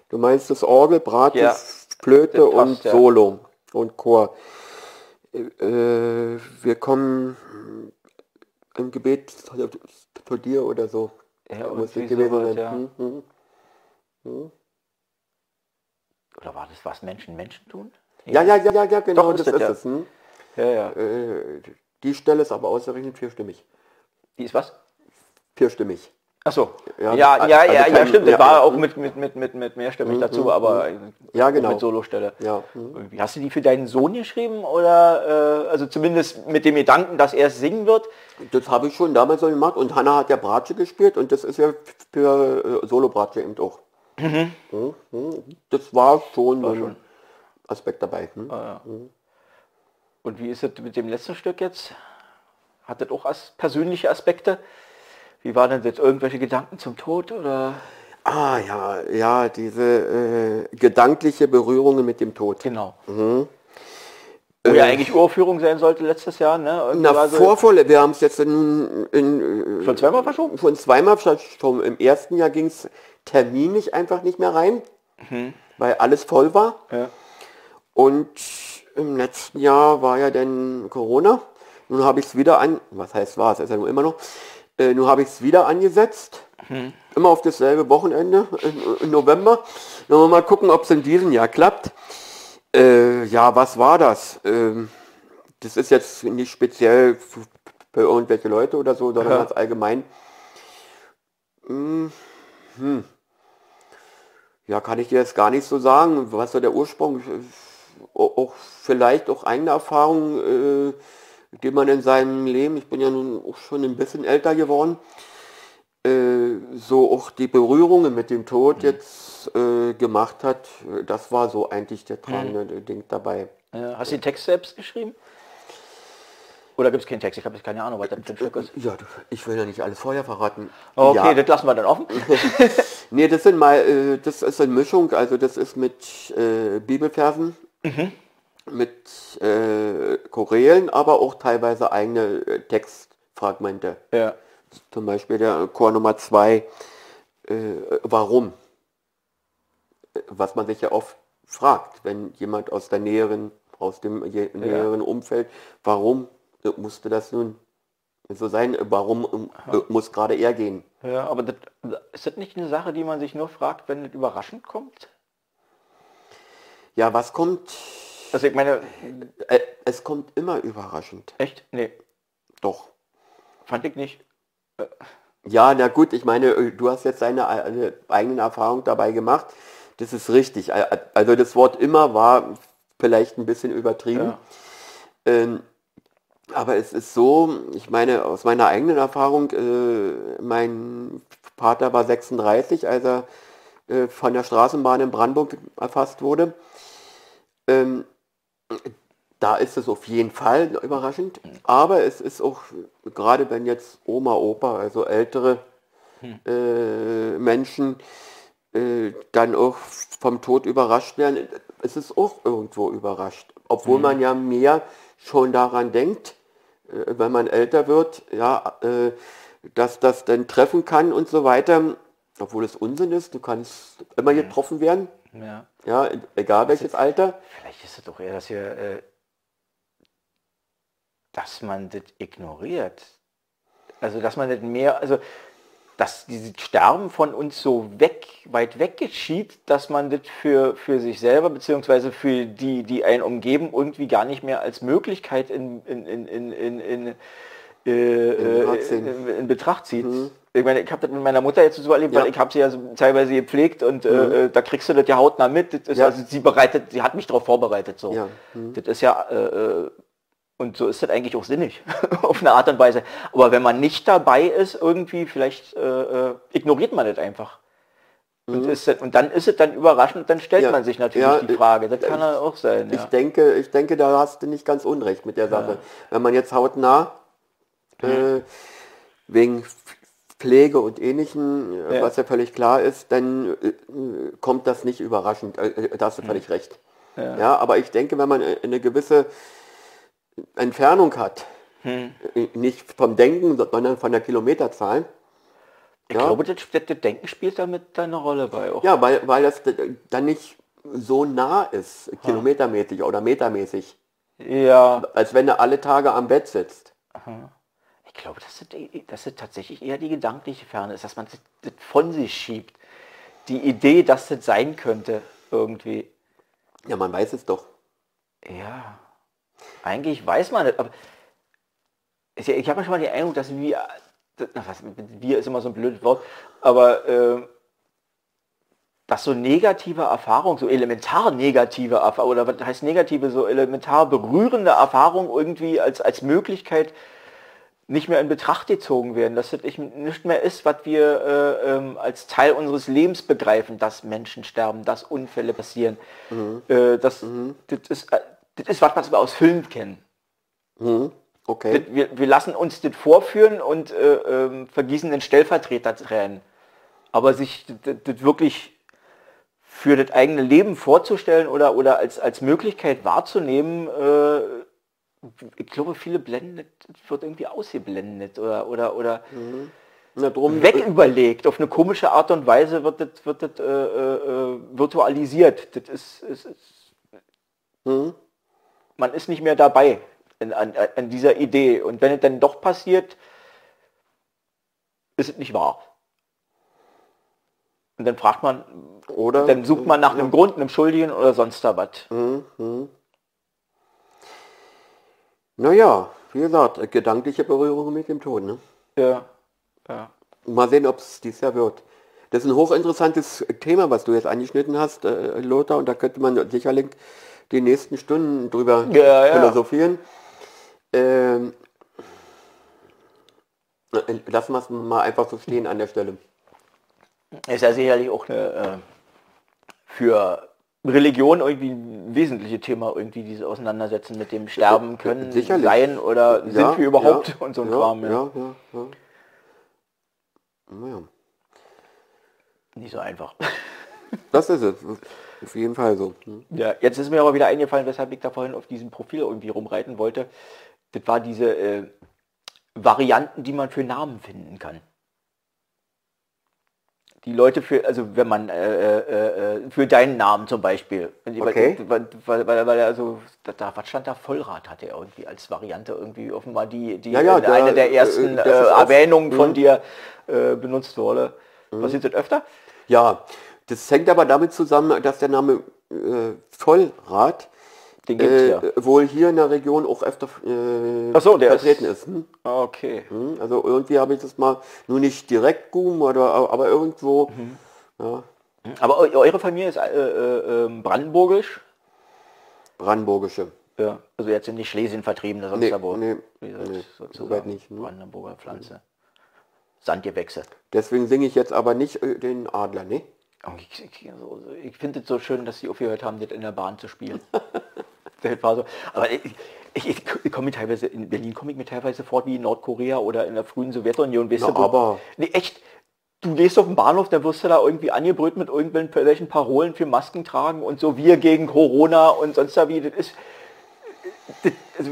Du meinst das Orgel, Braten, Ja. Flöte passt, und ja. Solo und Chor. Äh, wir kommen im Gebet zu, dir oder so. Ja, Muss es gewesen sowas, sein. ja. Hm, hm. Oder war das was Menschen Menschen tun? Ja, ja, ja, ja, ja, genau, Doch, ist das das, ist ja. es. Hm? Ja, ja. Äh, die Stelle ist aber ausgerechnet vierstimmig. Die ist was? Vierstimmig. Ach so. Ja, Ja, ja, ja, also ja, kein- stimmt. Das ja, war ja. auch mit, mit, mit, mit, mit mehrstimmig dazu, aber Ja, auch genau. mit Solostelle. Ja. hm. Irgendwie. Hast du die für deinen Sohn geschrieben oder äh, also zumindest mit dem Gedanken, dass er es singen wird? Das habe ich schon damals so gemacht und Hanna hat ja Bratsche gespielt und das ist ja für äh, Solo-Bratsche eben auch. Mhm, mhm. Das war schon so ein Aspekt dabei. Hm? Und wie ist es mit dem letzten Stück jetzt? Hat das auch as persönliche Aspekte? Wie waren denn jetzt irgendwelche Gedanken zum Tod oder? Ah ja, ja, diese äh, gedankliche Berührungen mit dem Tod. Genau. Wo ja eigentlich Uraufführung sein sollte letztes Jahr, ne? Irgendwie Na, so- Vorvolle, wir haben es jetzt in, in, äh, Schon zweimal verschoben? Schon zweimal verschoben. Im ersten Jahr ging es terminlich einfach nicht mehr rein, weil alles voll war. Ja. Und im letzten Jahr war ja dann Corona. Nun habe ich es wieder an, was heißt war es, ist ja nur immer noch. Äh, nun habe ich es wieder angesetzt. Immer auf dasselbe Wochenende in, in November. Wir mal gucken, ob es in diesem Jahr klappt. Äh, ja, was war das? Ähm, das ist jetzt nicht speziell für, für irgendwelche Leute oder so, sondern Ja. ganz allgemein. Hm, hm. Ja, kann ich dir jetzt gar nicht so sagen, was so der Ursprung auch vielleicht auch eigene Erfahrungen, äh, die man in seinem Leben, ich bin ja nun auch schon ein bisschen älter geworden, äh, so auch die Berührungen mit dem Tod jetzt äh, gemacht hat, äh, das war so eigentlich der tragende Ding dabei. Ja. Hast du den Text selbst geschrieben? Oder gibt es keinen Text? Ich habe jetzt keine Ahnung, was das für ein Stück ist. Ja, ich will ja nicht alles vorher verraten. Okay, ja. das lassen wir dann offen. Nee, das sind mal, äh, das ist eine Mischung, also das ist mit äh, Bibelversen, mit äh, Chorälen, aber auch teilweise eigene äh, Textfragmente. ja. Zum Beispiel der Chor Nummer 2, äh, warum? Was man sich ja oft fragt, wenn jemand aus der näheren, aus dem je- näheren Umfeld, warum äh, musste das nun so sein? Warum äh, muss gerade er gehen? Ja, aber das, ist das nicht eine Sache, die man sich nur fragt, wenn es überraschend kommt? Ja, was kommt? Also ich meine, Äh, es kommt immer überraschend. echt? Nee, Doch. fand ich nicht. Ja, na gut, ich meine, äh, du hast jetzt deine äh, eigenen Erfahrungen dabei gemacht. Das ist richtig. Ä- Also das Wort immer war vielleicht ein bisschen übertrieben. Ja. Ähm, aber es ist so, ich meine, aus meiner eigenen Erfahrung, äh, mein Vater war 36, als er äh, von der Straßenbahn in Brandenburg erfasst wurde. Ähm, da ist es auf jeden Fall überraschend, aber es ist auch, gerade wenn jetzt Oma, Opa, also ältere äh, Menschen äh, dann auch vom Tod überrascht werden, es ist auch irgendwo überrascht. Obwohl man ja mehr schon daran denkt, äh, wenn man älter wird, ja, äh, dass das dann treffen kann und so weiter, obwohl es Unsinn ist, du kannst immer getroffen werden, Ja. ja, egal welches Alter. Vielleicht ist es doch eher, dass wir, äh, dass man das ignoriert. Also dass man nicht mehr, also dass dieses Sterben von uns so weg, weit weg geschieht, dass man das für, für sich selber beziehungsweise für die, die einen umgeben, irgendwie gar nicht mehr als Möglichkeit in, in, in, in, in, äh, äh, in, in Betracht zieht. Ich meine, ich habe das mit meiner Mutter jetzt so erlebt, Ja. weil ich habe sie ja so teilweise gepflegt und äh, äh, da kriegst du das ja hautnah mit. Ja. Also sie bereitet, sie hat mich darauf vorbereitet. So. Ja. Das ist ja, äh, äh, und so ist das eigentlich auch sinnig, auf eine Art und Weise. Aber wenn man nicht dabei ist, irgendwie, vielleicht äh, ignoriert man das einfach. Und, ist das, und dann ist es dann überraschend, dann stellt man sich natürlich die Frage. Das kann ja auch sein. Ich denke, ich denke, da hast du nicht ganz unrecht mit der Sache. Wenn man jetzt hautnah äh, wegen Pflege und Ähnlichem, äh, Ja. was ja völlig klar ist, dann äh, kommt das nicht überraschend. Äh, äh, da hast du völlig recht. Ja. aber ich denke, wenn man äh, eine gewisse Entfernung hat, äh, nicht vom Denken, sondern von der Kilometerzahl, Ich ja? glaube, das, das, Denken spielt damit eine Rolle bei auch. Ja, weil, weil das dann nicht so nah ist, kilometermäßig oder metermäßig. Ja. Als wenn er alle Tage am Bett sitzt. Aha. Ich glaube, dass das, dass das tatsächlich eher die gedankliche Ferne ist, dass man das, das von sich schiebt. Die Idee, dass das sein könnte, irgendwie. Ja, man weiß es doch. Ja. Eigentlich weiß man es, aber ich habe manchmal die Eindruck, dass wir, was, wir ist immer so ein blödes Wort, aber äh, dass so negative Erfahrungen, so elementar negative Erfahrungen, oder was heißt negative, so elementar berührende Erfahrungen irgendwie als, als Möglichkeit nicht mehr in Betracht gezogen werden, dass das nicht mehr ist, was wir äh, ähm, als Teil unseres Lebens begreifen, dass Menschen sterben, dass Unfälle passieren. Mhm. Äh, das, mhm. das, ist, äh, das ist was, was wir aus Filmen kennen. Mhm. Okay. Das, wir, wir, lassen uns das vorführen und äh, ähm, vergießen den Stellvertreter Tränen. Aber sich das, das wirklich für das eigene Leben vorzustellen oder, oder als, als Möglichkeit wahrzunehmen, äh, ich glaube, viele blenden, wird irgendwie ausgeblendet oder, oder, oder mhm. Na, drum, wegüberlegt. Auf eine komische Art und Weise wird das, wird das äh, äh, virtualisiert. Das ist, ist, ist mhm. Man ist nicht mehr dabei in, an, an dieser Idee. Und wenn es dann doch passiert, ist es nicht wahr. Und dann fragt man, oder dann sucht man nach einem Grund, einem Schuldigen oder sonst da was. Mhm. Naja, wie gesagt, gedankliche Berührung mit dem Tod. Ne? Ja. ja. Mal sehen, ob es dies Jahr wird. Das ist ein hochinteressantes Thema, was du jetzt angeschnitten hast, äh, Lothar, und da könnte man sicherlich die nächsten Stunden drüber ja, ja. philosophieren. Ähm, äh, lassen wir es mal einfach so stehen an der Stelle. Ist ja sicherlich auch eine, äh, für Religion irgendwie ein wesentliches Thema, irgendwie diese Auseinandersetzen mit dem Sterben können Sicherlich. sein oder ja, sind wir überhaupt ja, und so ein ja, Kram. Ja. Ja, ja, ja. Nicht so einfach. Das ist es. Auf jeden Fall so. Hm. Ja, jetzt ist mir aber wieder eingefallen, weshalb ich da vorhin auf diesem Profil irgendwie rumreiten wollte. Das war diese äh, Varianten, die man für Namen finden kann die Leute für, also wenn man äh, äh, äh für deinen Namen zum Beispiel, okay. weil, weil, weil, weil er so, da, was stand da, Vollrad hatte er irgendwie als Variante irgendwie offenbar die, die ja, ja, der, eine der ersten äh, Erwähnungen von mhm. dir äh, benutzt wurde. Mhm. Passiert das öfter? Ja, das hängt aber damit zusammen, dass der Name äh, Vollrad den gibt's äh, ja. wohl hier in der Region auch öfter äh, so, der vertreten ist. ist hm? Okay. Hm? Also irgendwie habe ich das mal, nur nicht direkt Gum, oder, aber irgendwo. Mhm. Ja. Aber eure Familie ist äh, äh, ähm, brandenburgisch? Brandenburgische. Ja, also jetzt sind nicht Schlesien vertrieben, sonst nee, aber nee, nee, soweit nicht. Ne? Brandenburger Pflanze. Mhm. Sandgewächse. Deswegen singe ich jetzt aber nicht äh, den Adler, ne? Ich, ich, ich finde es so schön, dass sie aufgehört haben, das in der Bahn zu spielen. das war so. Aber ich, ich, ich komme teilweise, in Berlin komme ich mir teilweise fort wie in Nordkorea oder in der frühen Sowjetunion. Weißt Na, du, aber... Nee, echt, du gehst auf den Bahnhof, dann wirst du da irgendwie angebrüllt mit irgendwelchen Parolen für Masken tragen und so wir gegen Corona und sonst da wie. Das ist, also,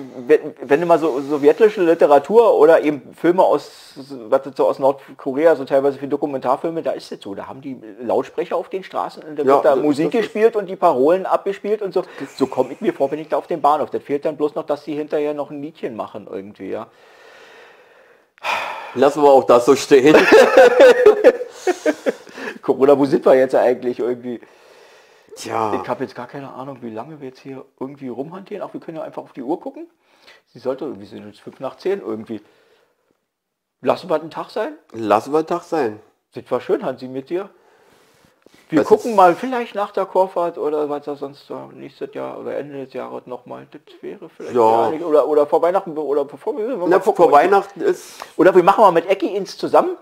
wenn du mal so sowjetische Literatur oder eben Filme aus, was so aus Nordkorea, so teilweise für Dokumentarfilme, da ist es so, da haben die Lautsprecher auf den Straßen und da wird ja, da Musik gespielt und die Parolen abgespielt und so. So komme ich mir vor, wenn ich da auf den Bahnhof. Das fehlt dann bloß noch, dass sie hinterher noch ein Liedchen machen irgendwie, ja. Lassen wir auch das so stehen. Corona, wo sind wir jetzt eigentlich irgendwie? Tja. Ich habe jetzt gar keine Ahnung, wie lange wir jetzt hier irgendwie rumhantieren. Auch wir können ja einfach auf die Uhr gucken. Sie sollte, irgendwie sind jetzt fünf nach zehn irgendwie. Lassen wir den Tag sein? Lassen wir den Tag sein. Sieht war schön, Hansi, mit dir. Wir was gucken mal vielleicht nach der Chorfahrt oder was da sonst nächstes Jahr oder Ende des Jahres nochmal. Das wäre vielleicht ja. oder, oder vor Weihnachten oder bevor wir. Na, vor Weihnachten ist. Oder wir machen mal mit Ecki ins zusammen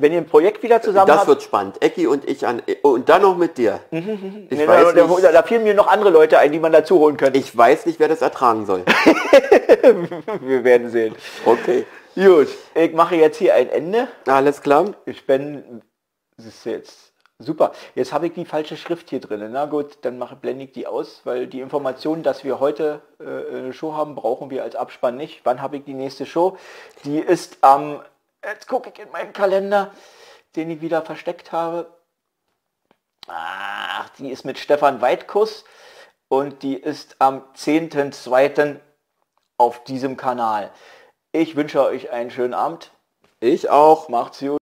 wenn ihr ein Projekt wieder zusammen Das habt, wird spannend. Ecki und ich an und dann noch mit dir. ich nee, weiß da, nicht, da fielen mir noch andere Leute ein, die man dazu holen könnte. Ich weiß nicht, wer das ertragen soll. Wir werden sehen. Okay. Gut, ich mache jetzt hier ein Ende. Alles klar. Ich bin, das ist jetzt super. Jetzt habe ich die falsche Schrift hier drin. Na gut, dann mache blende ich die aus, weil die Information, dass wir heute äh, eine Show haben, brauchen wir als Abspann nicht. Wann habe ich die nächste Show? Die ist am Jetzt gucke ich in meinen Kalender. den ich wieder versteckt habe. Ach, die ist mit Stefan Weitkuss und die ist am 10.2. auf diesem Kanal. Ich wünsche euch einen schönen Abend. Ich auch. Macht's gut.